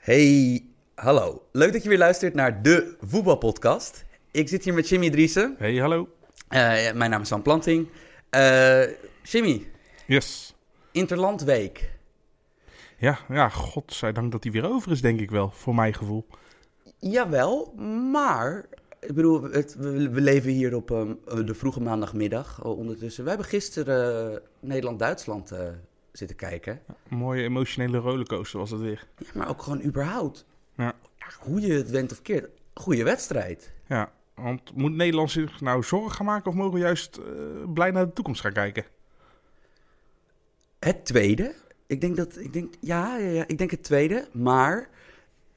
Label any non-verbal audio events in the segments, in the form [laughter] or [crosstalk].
Hey, hallo. Leuk dat je weer luistert naar de voetbalpodcast. Ik zit hier met Jimmy Driessen. Hey, hallo. Uh, mijn naam is Sam Planting. Uh, Jimmy. Yes. Interlandweek. Ja, ja, godzijdank dat hij weer over is, denk ik wel, voor mijn gevoel. Jawel, maar ik bedoel, het, we, we, leven hier op um, de vroege maandagmiddag ondertussen. We hebben gisteren Nederland-Duitsland zitten kijken. Mooie emotionele rollercoaster was het weer. Ja, maar ook gewoon überhaupt. Ja. Hoe je het went of keert. Goede wedstrijd. Ja, want moet Nederland zich nou zorgen gaan maken of mogen we juist uh, blij naar de toekomst gaan kijken? Het tweede. Ik denk dat, ik denk, ja, ja, ja, ik denk het tweede. Maar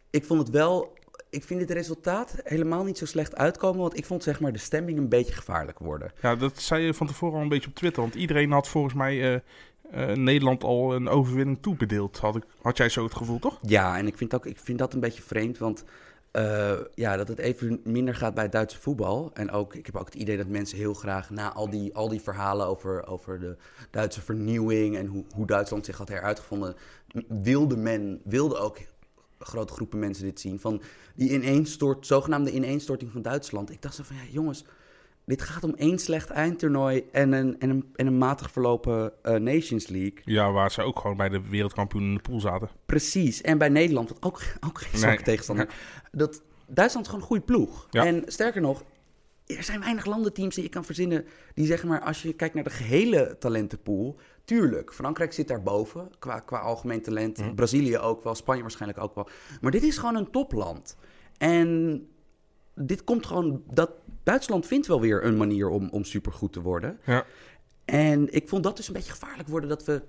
ik vond het wel, ik vind het resultaat helemaal niet zo slecht uitkomen. Want ik vond zeg maar de stemming een beetje gevaarlijk worden. Ja, dat zei je van tevoren al een beetje op Twitter. Want iedereen had volgens mij uh, uh, Nederland al een overwinning toebedeeld. Had, ik, had jij zo het gevoel, toch? Ja, en ik vind, ook, ik vind dat een beetje vreemd. Want uh, ja, dat het even minder gaat bij het Duitse voetbal. En ook, ik heb ook het idee dat mensen heel graag na al die, al die verhalen over, over de Duitse vernieuwing en hoe, hoe Duitsland zich had heruitgevonden, wilde men, wilde ook grote groepen mensen dit zien. Van die ineenstort, zogenaamde ineenstorting van Duitsland. Ik dacht zo van, ja jongens, dit gaat om één slecht eindtoernooi en een, en een, en een matig verlopen uh, Nations League. Ja, waar ze ook gewoon bij de wereldkampioen in de pool zaten. Precies. En bij Nederland, wat ook, ook geen zwakke nee. tegenstander. Dat, Duitsland is gewoon een goede ploeg. Ja. En sterker nog, er zijn weinig landenteams die je kan verzinnen... die zeggen maar, als je kijkt naar de gehele talentenpool... Tuurlijk, Frankrijk zit daarboven qua, qua algemeen talent. Mhm. Brazilië ook wel, Spanje waarschijnlijk ook wel. Maar dit is gewoon een topland. En dit komt gewoon... Dat, Duitsland vindt wel weer een manier om, om supergoed te worden. Ja. En ik vond dat dus een beetje gevaarlijk worden dat we.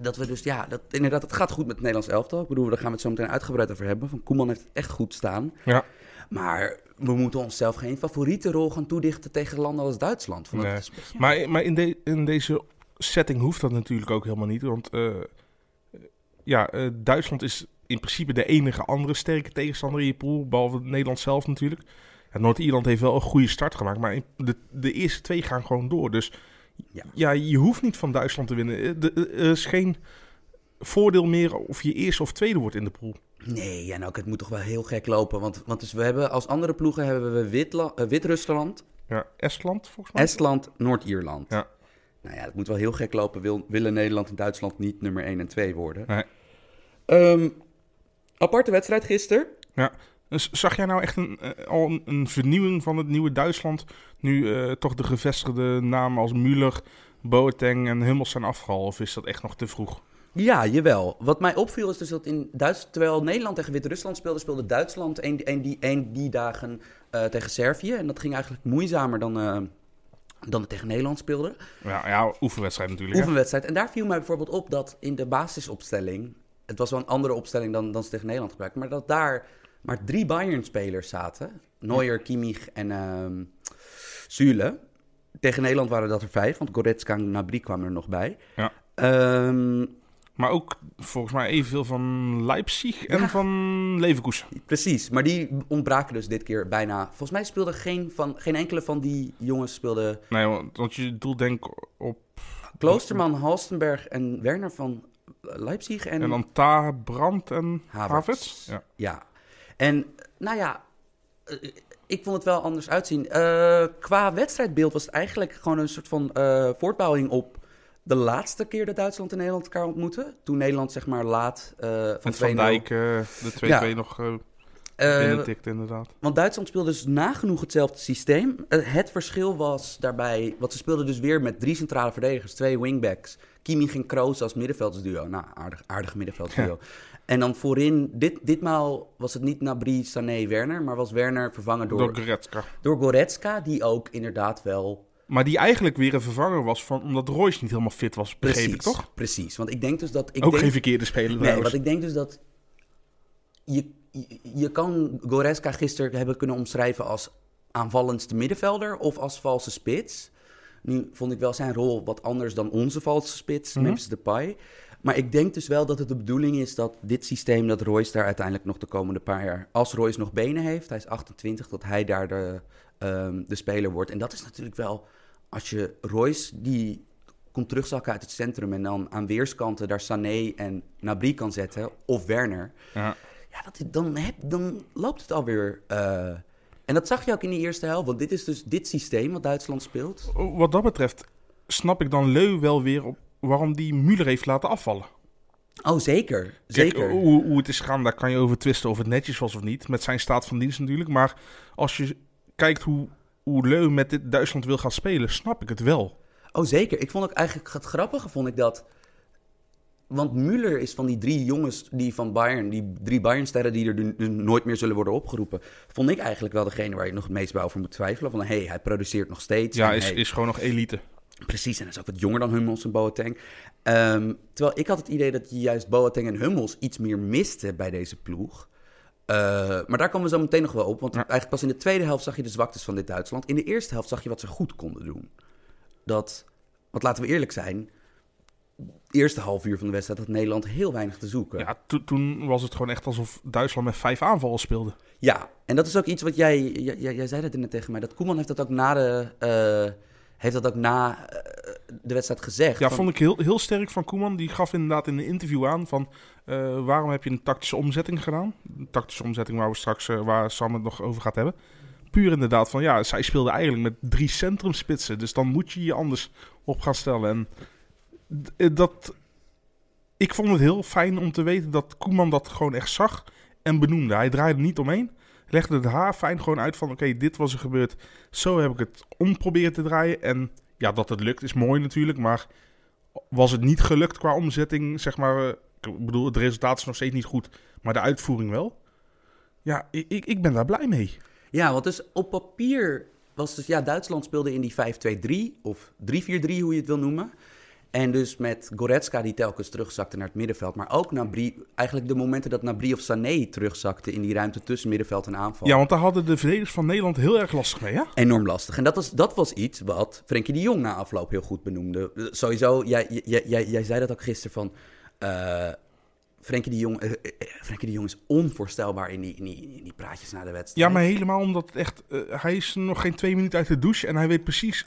Dat we dus, ja, dat, inderdaad, het gaat goed met het Nederlands elftal. Ik bedoel, daar gaan we het zo meteen uitgebreid over hebben. Van Koeman heeft het echt goed staan. Ja. Maar we moeten onszelf geen favoriete rol gaan toedichten tegen landen als Duitsland. Nee. beetje- Maar, maar in, de, in deze setting hoeft dat natuurlijk ook helemaal niet. Want eh, ja, eh, Duitsland is in principe de enige andere sterke tegenstander in je pool. Behalve Nederland zelf natuurlijk. Ja, Noord-Ierland heeft wel een goede start gemaakt. Maar de, de eerste twee gaan gewoon door. Dus Ja. ja, je hoeft niet van Duitsland te winnen. Eh, eh, Er is geen voordeel meer of je eerste of tweede wordt in de pool. Nee, en ook het moet toch wel heel gek lopen. Want, want dus we hebben als andere ploegen hebben we Witla- eh, Wit-Rusland, Ja, Estland volgens mij. Estland, Noord-Ierland. Ja. Nou ja, het moet wel heel gek lopen. Wil, willen Nederland en Duitsland niet nummer 1 en 2 worden? Nee. Ehm, aparte wedstrijd gisteren. Dus zag jij nou echt een, eh, al een, een vernieuwing van het nieuwe Duitsland? Nu eh, toch de gevestigde namen als Müller, Boateng en Hummels zijn afgehaald? Of is dat echt nog te vroeg? Ja, jawel. Wat mij opviel is dus dat in Duits, terwijl Nederland tegen Wit-Rusland speelde, speelde Duitsland een, een, die, een die dagen eh, tegen Servië. En dat ging eigenlijk moeizamer dan, dan het tegen Nederland speelde. Ja, ja oefenwedstrijd natuurlijk. hè? Oefenwedstrijd. En daar viel mij bijvoorbeeld op dat in de basisopstelling, het was wel een andere opstelling dan, dan ze tegen Nederland gebruikten, maar dat daar maar drie Bayern-spelers zaten. Neuer, Kimmich en ehm Süle. Tegen Nederland waren dat er vijf, want Goretzka en Gnabry kwamen er nog bij. Ja. Ehm, Maar ook volgens mij evenveel van Leipzig en Ja. van Leverkusen. Precies, maar die ontbraken dus dit keer bijna. Volgens mij speelde geen, van, geen enkele van die jongens speelde... Nee, want, je doelt denk op... Kloosterman, Halstenberg en Werner van Leipzig en, En, dan Ta, Brandt en Havertz. Havertz. Ja. Ja, en nou ja, eh, ik vond het wel anders uitzien. Eh, qua wedstrijdbeeld was het eigenlijk gewoon een soort van eh, voortbouwing op de laatste keer dat Duitsland en Nederland elkaar ontmoeten. Toen Nederland zeg maar laat eh, van Van 2-0. Dijk, de 2-2 Ja. nog binnentikt inderdaad. Want Duitsland speelde dus nagenoeg hetzelfde systeem. Het verschil was daarbij, want ze speelden dus weer met drie centrale verdedigers, twee wingbacks. Kimi ging Kroos als middenveldsduo. Nou, aardig, aardig middenveldsduo. En dan voorin, dit, ditmaal was het niet Nabri, Sané, Werner, maar was Werner vervangen door, Door door, Goretzka. Goretzka, die ook inderdaad wel... Maar die eigenlijk weer een vervanger was van, omdat Royce niet helemaal fit was, begreep ik toch? Precies, want ik denk dus dat... Ik ook denk, geen verkeerde speler Nee, trouwens. want ik denk dus dat... Je, je, je kan Goretzka gisteren hebben kunnen omschrijven als aanvallendste middenvelder of als valse spits. Nu vond ik wel zijn rol wat anders dan onze valse spits, Mhm. Memphis Depay. Maar ik denk dus wel dat het de bedoeling is dat dit systeem, dat Royce daar uiteindelijk nog de komende paar jaar, als Royce nog benen heeft, hij is 28, dat hij daar de, ehm, de speler wordt. En dat is natuurlijk wel, als je Royce, die komt terugzakken uit het centrum en dan aan weerskanten daar Sané en Nabri kan zetten, of Werner. Ja. Ja, dat, dan, heb, dan loopt het alweer. eh en dat zag je ook in die eerste helft. Want dit is dus dit systeem wat Duitsland speelt. Wat dat betreft snap ik dan Leu wel weer op waarom die Müller heeft laten afvallen. Oh, zeker. Kijk, Zeker. hoe, hoe het is gegaan, daar kan je over twisten of het netjes was of niet. Met zijn staat van dienst natuurlijk. Maar als je kijkt hoe, hoe Leu met dit Duitsland wil gaan spelen, snap ik het wel. Oh, zeker. Ik vond ook eigenlijk het grappige, vond ik dat... Want Müller is van die drie jongens die van Bayern, die drie Bayern-sterren die er nu- nooit meer zullen worden opgeroepen, vond ik eigenlijk wel degene waar je nog het meest bij over moet twijfelen. Van, hé, hey, hij produceert nog steeds. Ja, En, is, hey, is gewoon nog elite. Precies, en hij is ook wat jonger dan Hummels en Boateng. Ehm, terwijl ik had het idee dat je juist Boateng en Hummels iets meer miste bij deze ploeg. Eh, maar daar komen we zo meteen nog wel op. Want Ja. eigenlijk pas in de tweede helft zag je de zwaktes van dit Duitsland. In de eerste helft zag je wat ze goed konden doen. Dat, want laten we eerlijk zijn, eerste half uur van de wedstrijd had Nederland heel weinig te zoeken. Ja, to- toen was het gewoon echt alsof Duitsland met vijf aanvallen speelde. Ja, en dat is ook iets wat jij, jij, jij jij zei dat net tegen mij. Dat Koeman heeft dat ook na de, eh, heeft dat ook na eh, de wedstrijd gezegd. Ja, Van- vond ik heel, heel sterk van Koeman. Die gaf inderdaad in een interview aan van... eh, waarom heb je een tactische omzetting gedaan? Een tactische omzetting waar we straks, eh, waar Sam het nog over gaat hebben. Puur inderdaad van, ja, zij speelde eigenlijk met drie centrumspitsen. Dus dan moet je je anders op gaan stellen. En dat... Ik vond het heel fijn om te weten dat Koeman dat gewoon echt zag en benoemde. Hij draaide niet omheen. Legde het haar fijn gewoon uit van, oké, dit was er gebeurd. Zo heb ik het om proberen te draaien. En ja, dat het lukt is mooi natuurlijk, maar was het niet gelukt qua omzetting, zeg maar. eh, Ik bedoel, het resultaat is nog steeds niet goed, maar de uitvoering wel. Ja, ik, ik, ik ben daar blij mee. Ja, want dus op papier was dus... Ja, Duitsland speelde in die 5-2-3 of 3-4-3, hoe je het wil noemen. En dus met Goretzka die telkens terugzakte naar het middenveld. Maar ook Nabri, eigenlijk de momenten dat Nabri of Sané terugzakte... in die ruimte tussen middenveld en aanval. Ja, want daar hadden de verdedigers van Nederland heel erg lastig mee, ja? Enorm lastig. En dat was, dat was iets wat Frenkie de Jong na afloop heel goed benoemde. Sowieso, jij, jij, jij, jij zei dat ook gisteren van... eh Frenkie, de Jong, eh, Frenkie de Jong is onvoorstelbaar in die, in, die, in die praatjes na de wedstrijd. Ja, maar helemaal omdat het echt... hij is nog geen twee minuten uit de douche en hij weet precies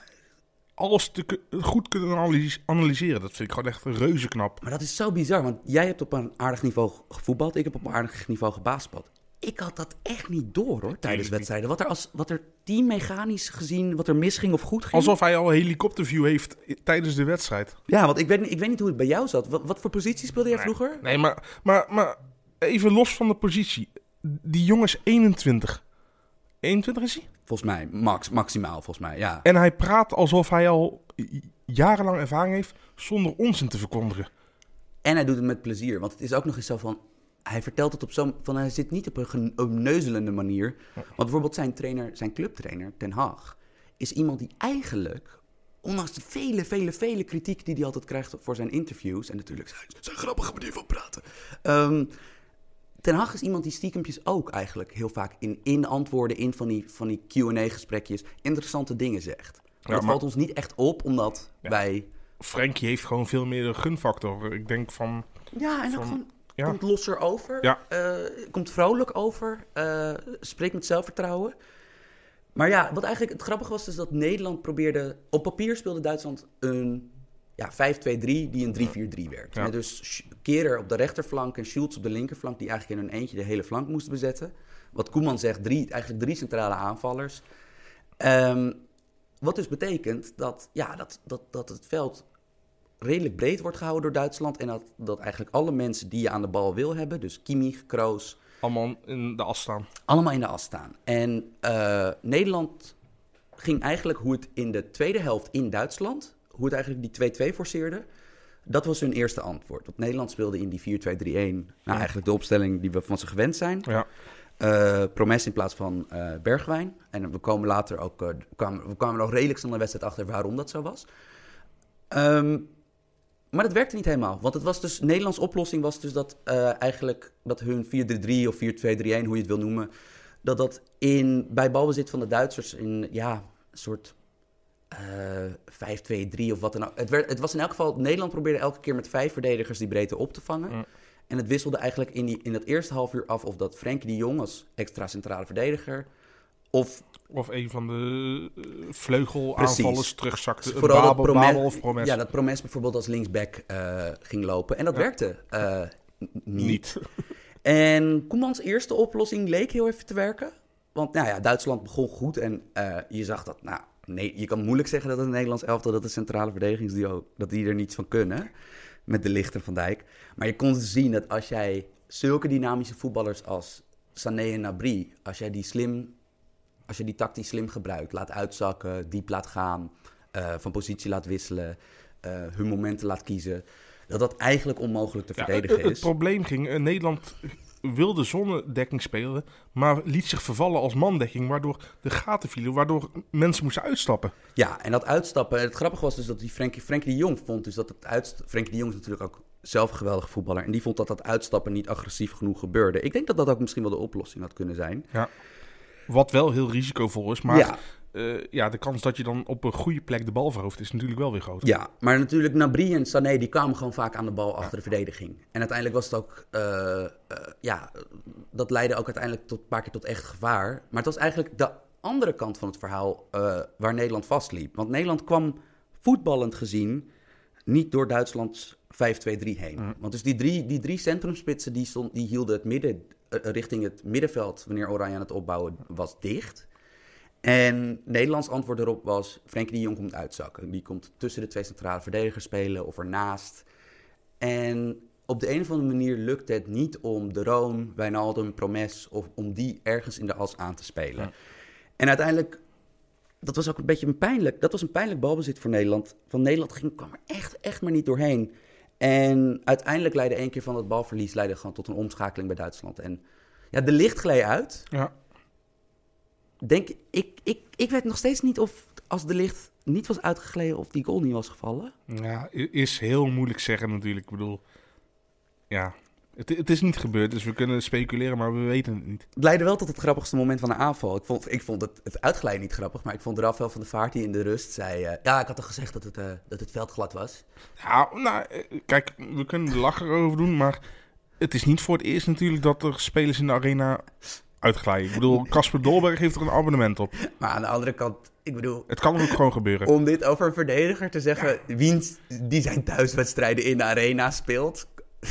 alles te, goed kunnen analys- analyseren. Dat vind ik gewoon echt reuze knap. Maar dat is zo bizar, want jij hebt op een aardig niveau gevoetbald. Ik heb op een aardig niveau gebasketbald. Ik had dat echt niet door hoor, tijdens wedstrijden. Wat er, als, wat er teammechanisch gezien, wat er misging of goed ging. Alsof hij al een helikopterview heeft tijdens de wedstrijd. Ja, want ik weet, ik weet niet hoe het bij jou zat. Wat, wat voor positie speelde jij vroeger? Nee, maar, maar, maar even los van de positie. Die jongen is 21. 21 is hij? Volgens mij, max, maximaal volgens mij, ja. En hij praat alsof hij al jarenlang ervaring heeft zonder onzin te verkondigen. En hij doet het met plezier, want het is ook nog eens zo van... Hij vertelt het op zo'n... Van, hij zit niet op een neuzelende manier. Want bijvoorbeeld zijn trainer, zijn clubtrainer, Ten Hag... is iemand die eigenlijk... Ondanks de vele, vele, vele kritiek die hij altijd krijgt voor zijn interviews... en natuurlijk zijn, zijn grappige manier van praten... ehm, Ten Hag is iemand die stiekempjes ook eigenlijk heel vaak in, in antwoorden... in van die, van die Q&A-gesprekjes interessante dingen zegt. Maar Ja, dat maar- valt ons niet echt op, omdat Ja. wij... Frenkie heeft gewoon veel meer de gunfactor. Ik denk van... Ja, en ook Van- gewoon ja. komt losser over. Ja. eh, komt vrolijk over. eh, spreekt met zelfvertrouwen. Maar ja, wat eigenlijk het grappige was, is dat Nederland probeerde... Op papier speelde Duitsland een ja, 5-2-3 die een 3-4-3 werd. Ja. Met dus Kerer op de rechterflank en Schultz op de linkerflank... die eigenlijk in hun eentje de hele flank moesten bezetten. Wat Koeman zegt, drie, eigenlijk drie centrale aanvallers. Ehm, wat dus betekent dat, ja, dat, dat, dat het veld redelijk breed wordt gehouden door Duitsland. En dat, dat eigenlijk alle mensen die je aan de bal wil hebben, dus Kimmich, Kroos, Allemaal in de as staan. allemaal in de as staan. En eh, Nederland ging eigenlijk hoe het in de tweede helft in Duitsland, hoe het eigenlijk die 2-2 forceerde. Dat was hun eerste antwoord. Want Nederland speelde in die 4-2-3-1. Nou, eigenlijk de opstelling die we van ze gewend zijn. Ja. Eh Promes in plaats van eh, Bergwijn. En we komen later ook, kwamen, we kwamen nog redelijk snel de wedstrijd achter waarom dat zo was. Ehm, maar dat werkte niet helemaal. Want het was dus, Nederlands oplossing was dus dat eigenlijk dat hun 4-3-3 of 4-2-3-1, hoe je het wil noemen, dat dat in, bij balbezit van de Duitsers in ja, een soort eh 5-2-3 of wat dan ook. Het, werd, het was in elk geval, Nederland probeerde elke keer met vijf verdedigers die breedte op te vangen. Ja. En het wisselde eigenlijk in, die, in dat eerste half uur af of dat Frenkie de Jong als extra centrale verdediger. Of Of een van de eh, vleugelaanvallers terugzakte. vooral dat Babel, Promes, Babel of Promes. Ja, dat Promes bijvoorbeeld als linksback eh, ging lopen. En dat Ja. werkte niet. niet. [laughs] En Koemans eerste oplossing leek heel even te werken. Want nou ja, Duitsland begon goed en uh, je zag dat, nou, nee, je kan moeilijk zeggen dat het Nederlands elftal, dat de centrale verdedigingsduo, dat die er niets van kunnen. Met de lichter van Dijk. Maar je kon zien dat als jij zulke dynamische voetballers als Sané en Nabri, als jij die slim, als je die tactisch slim gebruikt, laat uitzakken, diep laat gaan, uh, van positie laat wisselen, uh, hun momenten laat kiezen, dat dat eigenlijk onmogelijk te verdedigen ja, het, is. Het probleem ging, uh, Nederland wilde zonnedekking spelen, maar liet zich vervallen als mandekking, waardoor de gaten vielen, waardoor mensen moesten uitstappen. Ja, en dat uitstappen, het grappige was dus dat die Frenkie, Frenkie de Jong vond dus dat het uitstappen, Frenkie de Jong is natuurlijk ook zelf een geweldige voetballer, en die vond dat dat uitstappen niet agressief genoeg gebeurde. Ik denk dat dat ook misschien wel de oplossing had kunnen zijn. Ja. Wat wel heel risicovol is, maar ja. Uh, ja, de kans dat je dan op een goede plek de bal verhooft is natuurlijk wel weer groot. Ja, maar natuurlijk Nabri en Sané die kwamen gewoon vaak aan de bal achter de verdediging. En uiteindelijk was het ook, uh, uh, ja, dat leidde ook uiteindelijk tot een paar keer tot echt gevaar. Maar het was eigenlijk de andere kant van het verhaal waar Nederland vastliep. Want Nederland kwam voetballend gezien niet door Duitslands 5-2-3 heen. Mm. Want dus die drie, die drie centrumspitsen die, stond, die hielden het midden richting het middenveld wanneer Oranje aan het opbouwen was dicht. En Nederlands antwoord erop was: Frenkie de Jong komt uitzakken. Die komt tussen de twee centrale verdedigers spelen of ernaast. En op de een of andere manier lukt het niet om de Roon, Wijnaldum, Promes of om die ergens in de as aan te spelen. Ja. En uiteindelijk, dat was ook een beetje een pijnlijk, dat was een pijnlijk balbezit voor Nederland. Van Nederland ging, kwam er echt, echt maar niet doorheen. En uiteindelijk leidde één keer van dat balverlies leidde gewoon tot een omschakeling bij Duitsland. En ja, de licht gleed uit. Ja denk ik, ik, ik weet nog steeds niet of als de licht niet was uitgegleden of die goal niet was gevallen. Ja, is heel moeilijk zeggen natuurlijk. Ik bedoel, ja, het, het is niet gebeurd, dus we kunnen speculeren, maar we weten het niet. Het leidde wel tot het grappigste moment van de aanval. Ik vond, ik vond het, het uitglijden niet grappig, maar ik vond Rafael van de Vaart die in de rust zei... Uh, ja, ik had toch gezegd dat het, uh, dat het veld glad was? Ja, nou, kijk, we kunnen er lachen over doen, maar het is niet voor het eerst natuurlijk dat er spelers in de arena uitglijden. Ik bedoel, Casper Dolberg heeft er een abonnement op. Maar aan de andere kant, ik bedoel... Het kan ook gewoon gebeuren. Om dit over een verdediger te zeggen, ja. wiens die zijn thuiswedstrijden in de arena speelt... [laughs]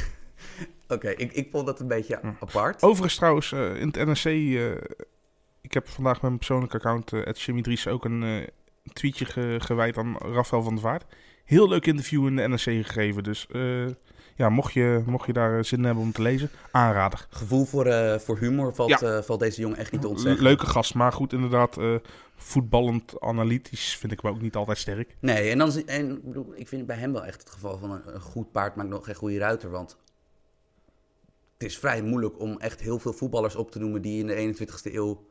Oké, okay, ik, ik vond dat een beetje ja. apart. Overigens trouwens, uh, in het NRC... Uh, ik heb vandaag met mijn persoonlijke account, uh, Jimmy Dries, ook een tweetje ge gewijd aan Rafael van der Vaart. Heel leuk interview in de NRC gegeven, dus ja, mocht je, mocht je daar zin in hebben om te lezen, aanrader. Gevoel voor, uh, voor humor valt, ja. uh, valt deze jongen echt niet te ontzeggen. Leuke gast, maar goed, inderdaad, voetballend analytisch vind ik hem ook niet altijd sterk. Nee, en, dan, en ik, bedoel, ik vind bij hem wel echt het geval van een, een goed paard maakt nog geen goede ruiter. Want het is vrij moeilijk om echt heel veel voetballers op te noemen die in de 21ste eeuw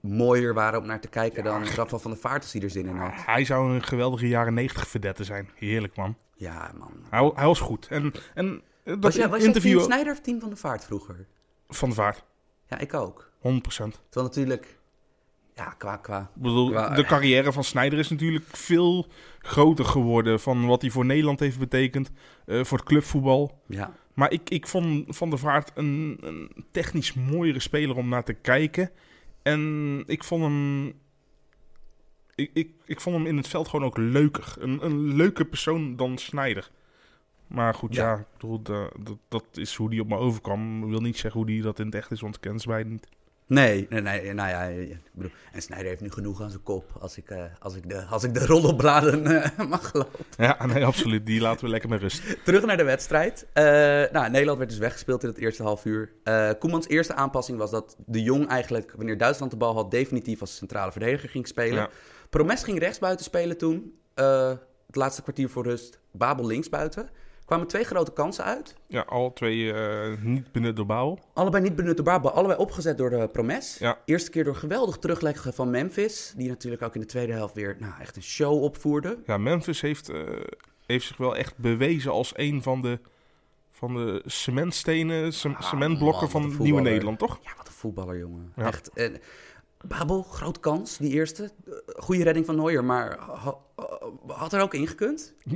mooier waren om naar te kijken ja. dan Rafael van der Vaart als hij er zin in had. Hij zou een geweldige jaren 90 verdette zijn. Heerlijk man. Ja, man. Hij, hij was goed. En, en dat was jij, was interview... team Snijder of team Van de Vaart vroeger? Van de Vaart. Ja, ik ook. 100%. Terwijl natuurlijk... Ja, qua... qua, ik bedoel, qua, de carrière van Snijder is natuurlijk veel groter geworden... van wat hij voor Nederland heeft betekend, uh, voor het clubvoetbal. Ja. Maar ik, ik vond Van der Vaart een, een technisch mooiere speler om naar te kijken. En ik vond hem ik, ik, ik vond hem in het veld gewoon ook leuker. Een, een leuke persoon dan Snijder. Maar goed, ja, ja bedoel, dat, dat, dat, is hoe die op me overkwam. Ik wil niet zeggen hoe die dat in het echt is, want ik ken ze niet. Nee, nee, nee, nou ja, ik bedoel, en Snijder heeft nu genoeg aan zijn kop, als ik, uh, als ik de, als ik de roddelbladen uh, [laughs] mag geloven. Ja, nee, absoluut. Die laten we lekker met rust. [laughs] Terug naar de wedstrijd. Uh, nou, Nederland werd dus weggespeeld in het eerste half uur. Koemans eerste aanpassing was dat de Jong eigenlijk, wanneer Duitsland de bal had, definitief als centrale verdediger ging spelen. Ja. Promes ging rechtsbuiten spelen toen. Uh, het laatste kwartier voor rust. Babel linksbuiten. kwamen twee grote kansen uit. Ja, alle twee uh, niet benut door Babel. Allebei niet benut door Babel. Allebei opgezet door de Promes. Ja. Eerste keer door geweldig terugleggen van Memphis. Die natuurlijk ook in de tweede helft weer nou, echt een show opvoerde. Ja, Memphis heeft, uh, heeft zich wel echt bewezen als een van de, van de cementstenen, ce ah, cementblokken man, van Nieuwe Nederland, toch? Ja, wat een voetballer, jongen. Ja. Echt. En, Babel, grote kans, die eerste. Goede redding van Neuer, maar ha, had er ook ingekund? [laughs]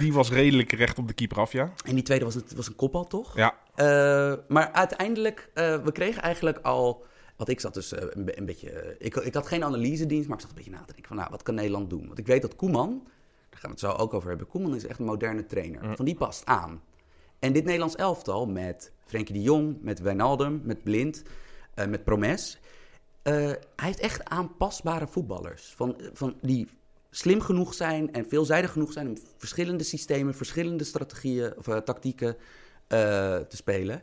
die was redelijk recht op de keeper af, ja. En die tweede was, het was een kopbal, toch? Ja. Uh, maar uiteindelijk, uh, we kregen eigenlijk al... Want ik zat dus uh, een, een, beetje... ik, ik had geen analyse-dienst, maar ik zat een beetje na te denken van... Nou, wat kan Nederland doen? Want ik weet dat Koeman, daar gaan we het zo ook over hebben... Koeman is echt een moderne trainer. Mm. Van die past aan. En dit Nederlands elftal met Frenkie de Jong, met Wijnaldum, met Blind, uh, met Promes. Uh, hij heeft echt aanpasbare voetballers. Van, van die slim genoeg zijn en veelzijdig genoeg zijn om verschillende systemen, verschillende strategieën of uh, tactieken te spelen.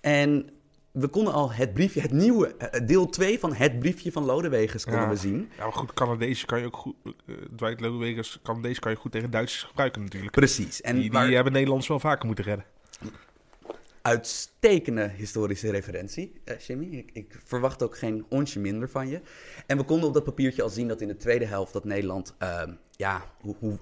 En we konden al het briefje, het nieuwe, deel 2 van het briefje van Lodewegers konden ja. we zien. Ja, maar goed, Canadees kan je ook goed, uh, Dwight Lodewegers, Canadees kan je goed tegen Duitsers gebruiken natuurlijk. Precies. En die, die waar... hebben Nederlands wel vaker moeten redden. Uitstekende historische referentie, uh, Jimmy. Ik, ik, verwacht ook geen onsje minder van je. En we konden op dat papiertje al zien dat in de tweede helft dat Nederland, uh, ja, hoe, hoe,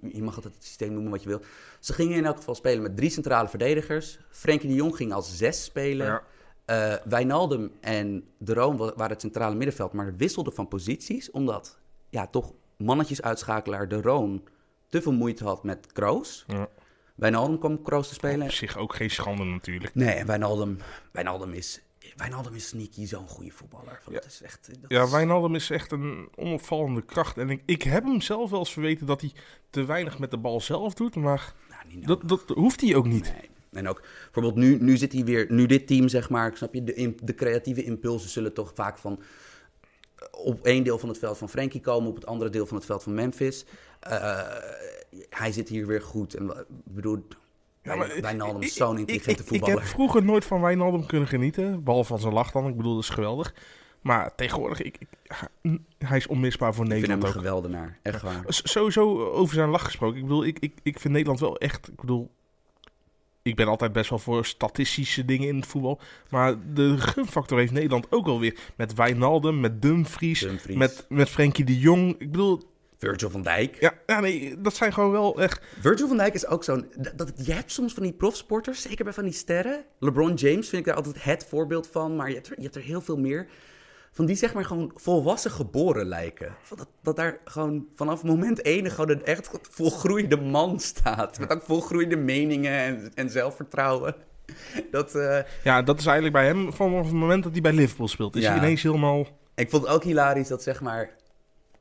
je mag altijd het systeem noemen wat je wil. Ze gingen in elk geval spelen met drie centrale verdedigers. Frenkie de Jong ging als zes spelen. Ja. Uh, Wijnaldum en De Roon waren het centrale middenveld, maar wisselden van posities. Omdat, ja, toch mannetjesuitschakelaar De Roon te veel moeite had met Kroos. Ja. Wijnaldum kwam Kroos te spelen. Op zich ook geen schande natuurlijk. Nee, en Wijnaldum, Wijnaldum is... Wijnaldum is sneaky zo'n goede voetballer. Ja, dat is echt, dat ja. Wijnaldum is echt een onopvallende kracht. En ik, ik heb hem zelf wel eens verweten dat hij te weinig met de bal zelf doet. Maar nou, dat, dat hoeft hij ook niet. Nee. En ook bijvoorbeeld nu, nu zit hij weer, nu dit team zeg maar, snap je, de, de creatieve impulsen zullen toch vaak van op één deel van het veld van Frenkie komen, op het andere deel van het veld van Memphis. Uh, hij zit hier weer goed. En ik bedoel, ja, maar, Wijnaldum is zo'n intelligente ik, voetballer. Ik heb vroeger nooit van Wijnaldum kunnen genieten, behalve van zijn lach dan. Ik bedoel, dat is geweldig. Maar tegenwoordig, ik, ik, hij is onmisbaar voor ik Nederland vind ook. hem een geweldenaar, echt waar. Sowieso over zijn lach gesproken. Ik bedoel, ik, ik, ik vind Nederland wel echt, ik bedoel, ik ben altijd best wel voor statistische dingen in het voetbal. Maar de gunfactor heeft Nederland ook alweer. Met Wijnaldum, met Dumfries, Dumfries. met, met Frenkie de Jong. Ik bedoel... Virgil van Dijk. Ja, ja, nee, dat zijn gewoon wel echt... Virgil van Dijk is ook zo'n... Dat, dat, je hebt soms van die profsporters, zeker bij van die sterren. LeBron James vind ik daar altijd het voorbeeld van. Maar je hebt er, je hebt er heel veel meer. Van die zeg maar gewoon volwassen geboren lijken. Van dat, dat daar gewoon vanaf moment één gewoon een echt volgroeide man staat. Met ook volgroeide meningen en, en zelfvertrouwen. [laughs] Dat, uh... Ja, dat is eigenlijk bij hem vanaf het moment dat hij bij Liverpool speelt. Is Ja. hij ineens helemaal... Ik vond het ook hilarisch dat zeg maar...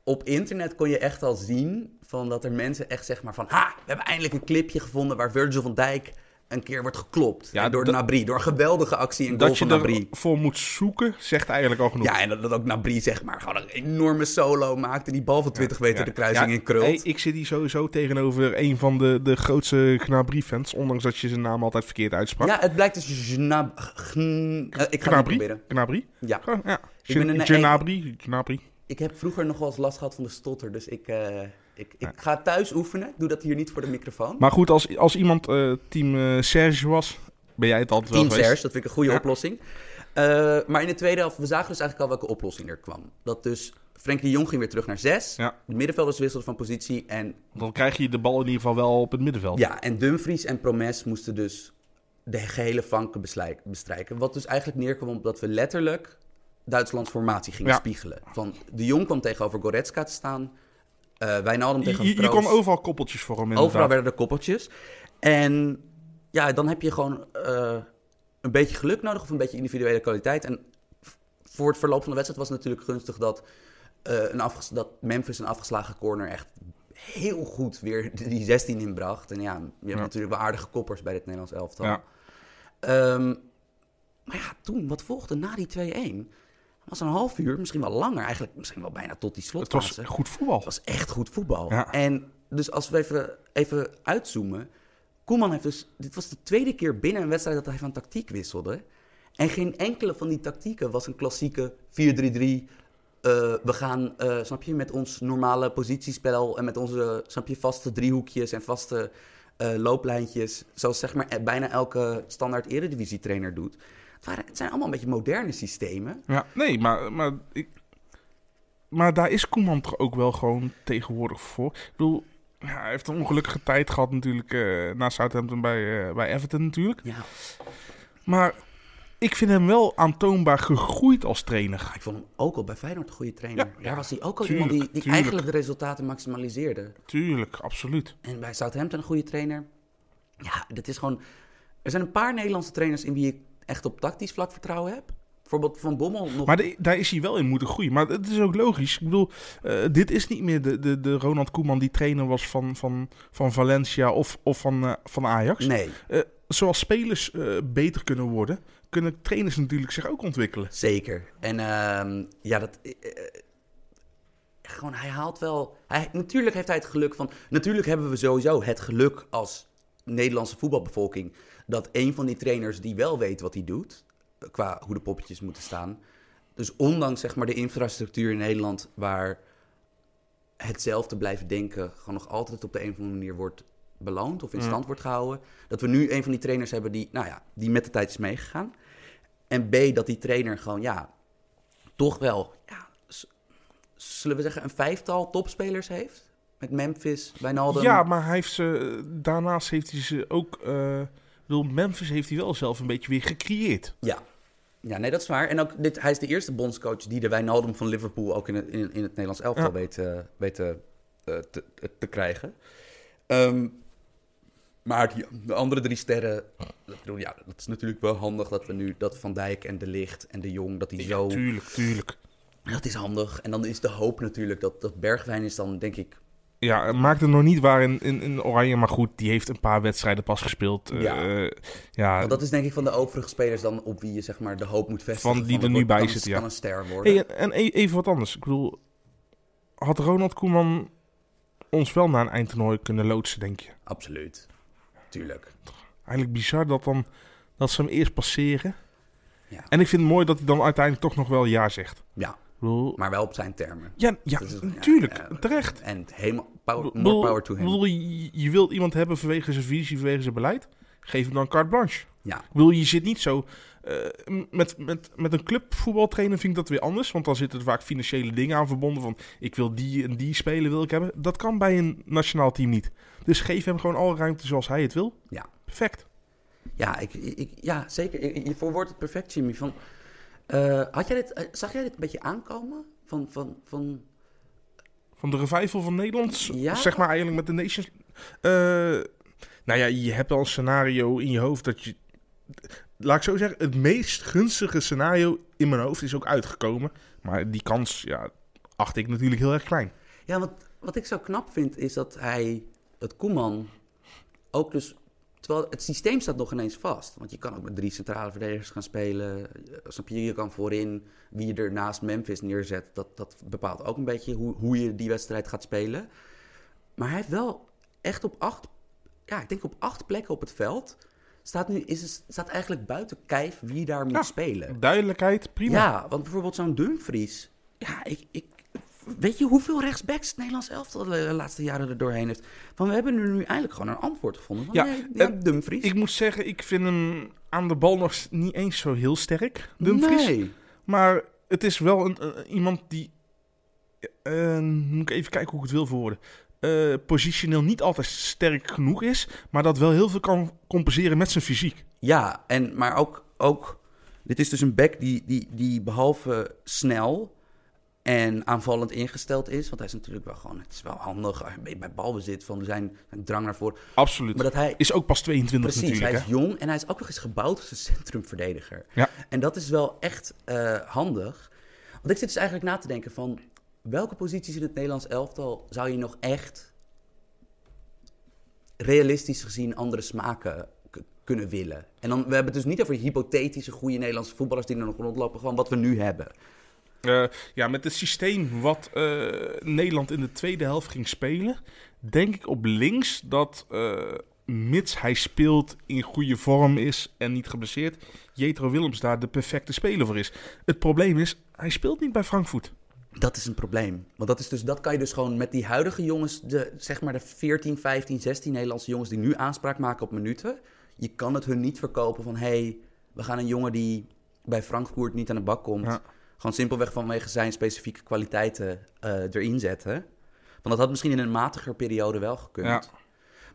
Op internet kon je echt al zien van dat er mensen echt zeg maar van... Ha, we hebben eindelijk een clipje gevonden waar Virgil van Dijk een keer wordt geklopt. Ja, door dat- Nabri, door een geweldige actie en goal Dat je van Nabri. ervoor moet zoeken, zegt eigenlijk al genoeg. Ja, en dat, dat ook Nabri zeg maar gewoon een enorme solo maakte... die bal van 20 meter Ja. de kruising in krult. hey, ik zit hier sowieso tegenover een van de, de grootste Gnabry-fans. Ondanks dat je zijn naam altijd verkeerd uitsprak. Ja, het blijkt dus... Gnab, gn- eh, ik ga het Gnabry? proberen. Gnabry? Ja. Gewoon, ja. Ik ben een- Gnabry. Gnabry. Ik heb vroeger nog wel eens last gehad van de stotter, dus ik, eh, ik, ik ga thuis oefenen. Ik Doe dat hier niet voor de microfoon. Maar goed, als, als iemand eh, team eh, Serge was, ben jij het altijd Team wel geweest. Serge, dat vind ik een goede oplossing. Maar in de tweede helft, we zagen dus eigenlijk al welke oplossing er kwam. Dat dus Frenkie de Jong ging weer terug naar zes. Ja. De middenvelders wisselden van positie. En, Dan krijg je de bal in ieder geval wel op het middenveld. ja, en Dumfries en Promes moesten dus de gehele flanken beslijk- bestrijken. Wat dus eigenlijk neerkwam op dat we letterlijk Duitslands formatie gingen Ja. spiegelen. Van de Jong kwam tegenover Goretzka te staan. eh Wijnaldum tegen je, je kon overal koppeltjes voor hem inderdaad. Overal werden er koppeltjes. En ja, dan heb je gewoon eh, een beetje geluk nodig of een beetje individuele kwaliteit. En voor het verloop van de wedstrijd was het natuurlijk gunstig dat, eh, een dat Memphis een afgeslagen corner echt heel goed weer die 16 inbracht. En ja, je hebt Ja. natuurlijk wel aardige koppers bij dit Nederlands elftal. Ja. Ehm, maar ja, toen, wat volgde na die 2-1? Was een half uur, misschien wel langer, eigenlijk misschien wel bijna tot die Het slotfase. was goed voetbal. Het was echt goed voetbal. Ja. En dus als we even, even uitzoomen. Koeman heeft dus... Dit was de tweede keer binnen een wedstrijd dat hij van tactiek wisselde. En geen enkele van die tactieken was een klassieke 4-3-3. eh, we gaan, eh, snap je, met ons normale positiespel... en met onze, snap je, vaste driehoekjes en vaste eh, looplijntjes... zoals zeg maar bijna elke standaard eredivisie-trainer doet. Het, zijn allemaal een beetje moderne systemen. Ja, nee, maar, maar, ik, maar daar is Koeman toch ook wel gewoon tegenwoordig voor. Ik bedoel, ja, hij heeft een ongelukkige tijd gehad natuurlijk eh, na Southampton bij, eh, bij Everton natuurlijk. Ja, Maar ik vind hem wel aantoonbaar gegroeid als trainer. ik vond hem ook al bij Feyenoord een goede trainer. Ja, Daar was hij ook al tuurlijk, iemand die, die tuurlijk. eigenlijk de resultaten maximaliseerde. Tuurlijk, absoluut. En bij Southampton een goede trainer. Ja, dat is gewoon... Er zijn een paar Nederlandse trainers in wie ik echt op tactisch vlak vertrouwen heb. Bijvoorbeeld Van Bommel nog... Maar de- daar is hij wel in moeten groeien. Maar het is ook logisch. Ik bedoel, eh, dit is niet meer de, de, de Ronald Koeman die trainer was van, van, van Valencia of, of van, eh, van Ajax. Nee, zoals spelers eh, beter kunnen worden, kunnen trainers natuurlijk zich ook ontwikkelen. Zeker. En ehm, ja, dat. eh, eh, gewoon, hij haalt wel. Hij, natuurlijk heeft hij het geluk van. Natuurlijk hebben we sowieso het geluk als Nederlandse voetbalbevolking. Dat een van die trainers die wel weet wat hij doet. qua hoe de poppetjes moeten staan. Dus ondanks zeg maar de infrastructuur in Nederland. waar hetzelfde blijven denken. gewoon nog altijd op de een of andere manier wordt beloond of in stand wordt gehouden. Dat we nu een van die trainers hebben die, nou ja, die met de tijd is meegegaan. En B, dat die trainer gewoon, ja, toch wel, ja, zullen we zeggen, een vijftal topspelers heeft. Met Memphis, Wijnaldum. Ja, maar hij heeft ze, daarnaast heeft hij ze ook... eh, bedoel, Memphis heeft hij wel zelf een beetje weer gecreëerd. Ja. Ja, nee, dat is waar. En ook dit, hij is de eerste bondscoach die de Wijnaldum van Liverpool ook in het, in, in het Nederlands elftal Ja. weet, eh, weet eh, te, te, te krijgen. Ehm, maar die, de andere drie sterren, bedoel, ja, dat is natuurlijk wel handig dat we nu dat Van Dijk en De Licht en De Jong, dat die zo, Tuurlijk, tuurlijk. dat is handig. En dan is de hoop natuurlijk dat, dat Bergwijn is dan, denk ik, Ja, maakt het nog niet waar in, in, in Oranje, maar goed, die heeft een paar wedstrijden pas gespeeld. Ja. eh, ja. want dat is denk ik van de overige spelers dan op wie je zeg maar de hoop moet vestigen. Van die er nu bij zitten, ja. kan een ster worden. Hey, en, e- even wat anders. Ik bedoel, had Ronald Koeman ons wel naar een eindtoernooi kunnen loodsen, denk je? Absoluut. Tuurlijk. Eigenlijk bizar dat, dan, dat ze hem eerst passeren. Ja. En ik vind het mooi dat hij dan uiteindelijk toch nog wel ja zegt. Ja, maar wel op zijn termen. ja, ja, ja, natuurlijk, ja. terecht. En helemaal power, more power to him. bedoel, je, je wilt iemand hebben vanwege zijn visie, vanwege zijn beleid. Geef hem dan carte blanche. Ja. Bedoel, je zit niet zo... eh, met, met, met een clubvoetbaltrainer vind ik dat weer anders. Want dan zitten er vaak financiële dingen aan verbonden. Van, ik wil die en die speler wil ik hebben. Dat kan bij een nationaal team niet. Dus geef hem gewoon alle ruimte zoals hij het wil. Ja. Perfect. Ja, ik, ik, ja zeker. Je- Je verwoordt het perfect, Jimmy. Van, eh, had jij dit, eh, zag jij dit een beetje aankomen? Van, van, van, Van de revival van Nederland, Ja. zeg maar eigenlijk met de Nations... Eh, nou ja, je hebt al een scenario in je hoofd dat je... Laat ik zo zeggen, het meest gunstige scenario in mijn hoofd is ook uitgekomen. Maar die kans, ja, acht ik natuurlijk heel erg klein. Ja, wat, wat ik zo knap vind is dat hij, het Koeman, ook dus... Terwijl het systeem staat nog ineens vast. Want je kan ook met drie centrale verdedigers gaan spelen. Eh, Snap je, je kan voorin wie je er naast Memphis neerzet. Dat, dat bepaalt ook een beetje hoe, hoe je die wedstrijd gaat spelen. Maar hij heeft wel echt op acht, ja, ik denk op acht plekken op het veld... Staat, nu, is het, staat eigenlijk buiten kijf wie daar moet Ja. spelen. Duidelijkheid, prima. Ja, want bijvoorbeeld zo'n Dumfries. Ja, ik, ik, weet je hoeveel rechtsbacks het Nederlands elftal de laatste jaren er doorheen heeft? Van we hebben er nu eindelijk gewoon een antwoord gevonden. Van, Ja, nee, ja, Dumfries. Ik moet zeggen, ik vind hem aan de bal nog niet eens zo heel sterk, Dumfries. Nee. Maar het is wel een, een- iemand die... eh, moet ik even kijken hoe ik het wil verwoorden. Eh, positioneel niet altijd sterk genoeg is, maar dat wel heel veel kan compenseren met zijn fysiek. Ja, en, maar ook, ook... Dit is dus een back die, die, die behalve snel en aanvallend ingesteld is... Want hij is natuurlijk wel gewoon... Het is wel handig bij bij balbezit van zijn, zijn drang naar voren. Absoluut. Maar dat hij Is ook pas 22 Precies, natuurlijk. hij Hè? is jong en hij is ook nog eens gebouwd als een [laughs] centrumverdediger. Ja. En dat is wel echt eh, handig. Want ik zit dus eigenlijk na te denken van... welke posities in het Nederlands elftal zou je nog echt... realistisch gezien andere smaken kunnen willen? En dan, we hebben het dus niet over hypothetische goede Nederlandse voetballers... die er nog rondlopen, gewoon wat we nu hebben. Eh, ja, met het systeem wat eh, Nederland in de tweede helft ging spelen, denk ik op links dat, eh, mits hij speelt, in goede vorm is en niet geblesseerd, Jetro Willems daar de perfecte speler voor is. Het probleem is, hij speelt niet bij Frankfurt. Dat is een probleem. Want dat, is dus, dat kan je dus gewoon met die huidige jongens, de, zeg maar de 14, 15, 16 Nederlandse jongens die nu aanspraak maken op minuten. Je kan het hun niet verkopen van hé, hey, we gaan een jongen die bij Frankfurt niet aan de bak komt. Ja. Gewoon simpelweg vanwege zijn specifieke kwaliteiten eh, erin zetten. Want dat had misschien in een matiger periode wel gekund. Ja.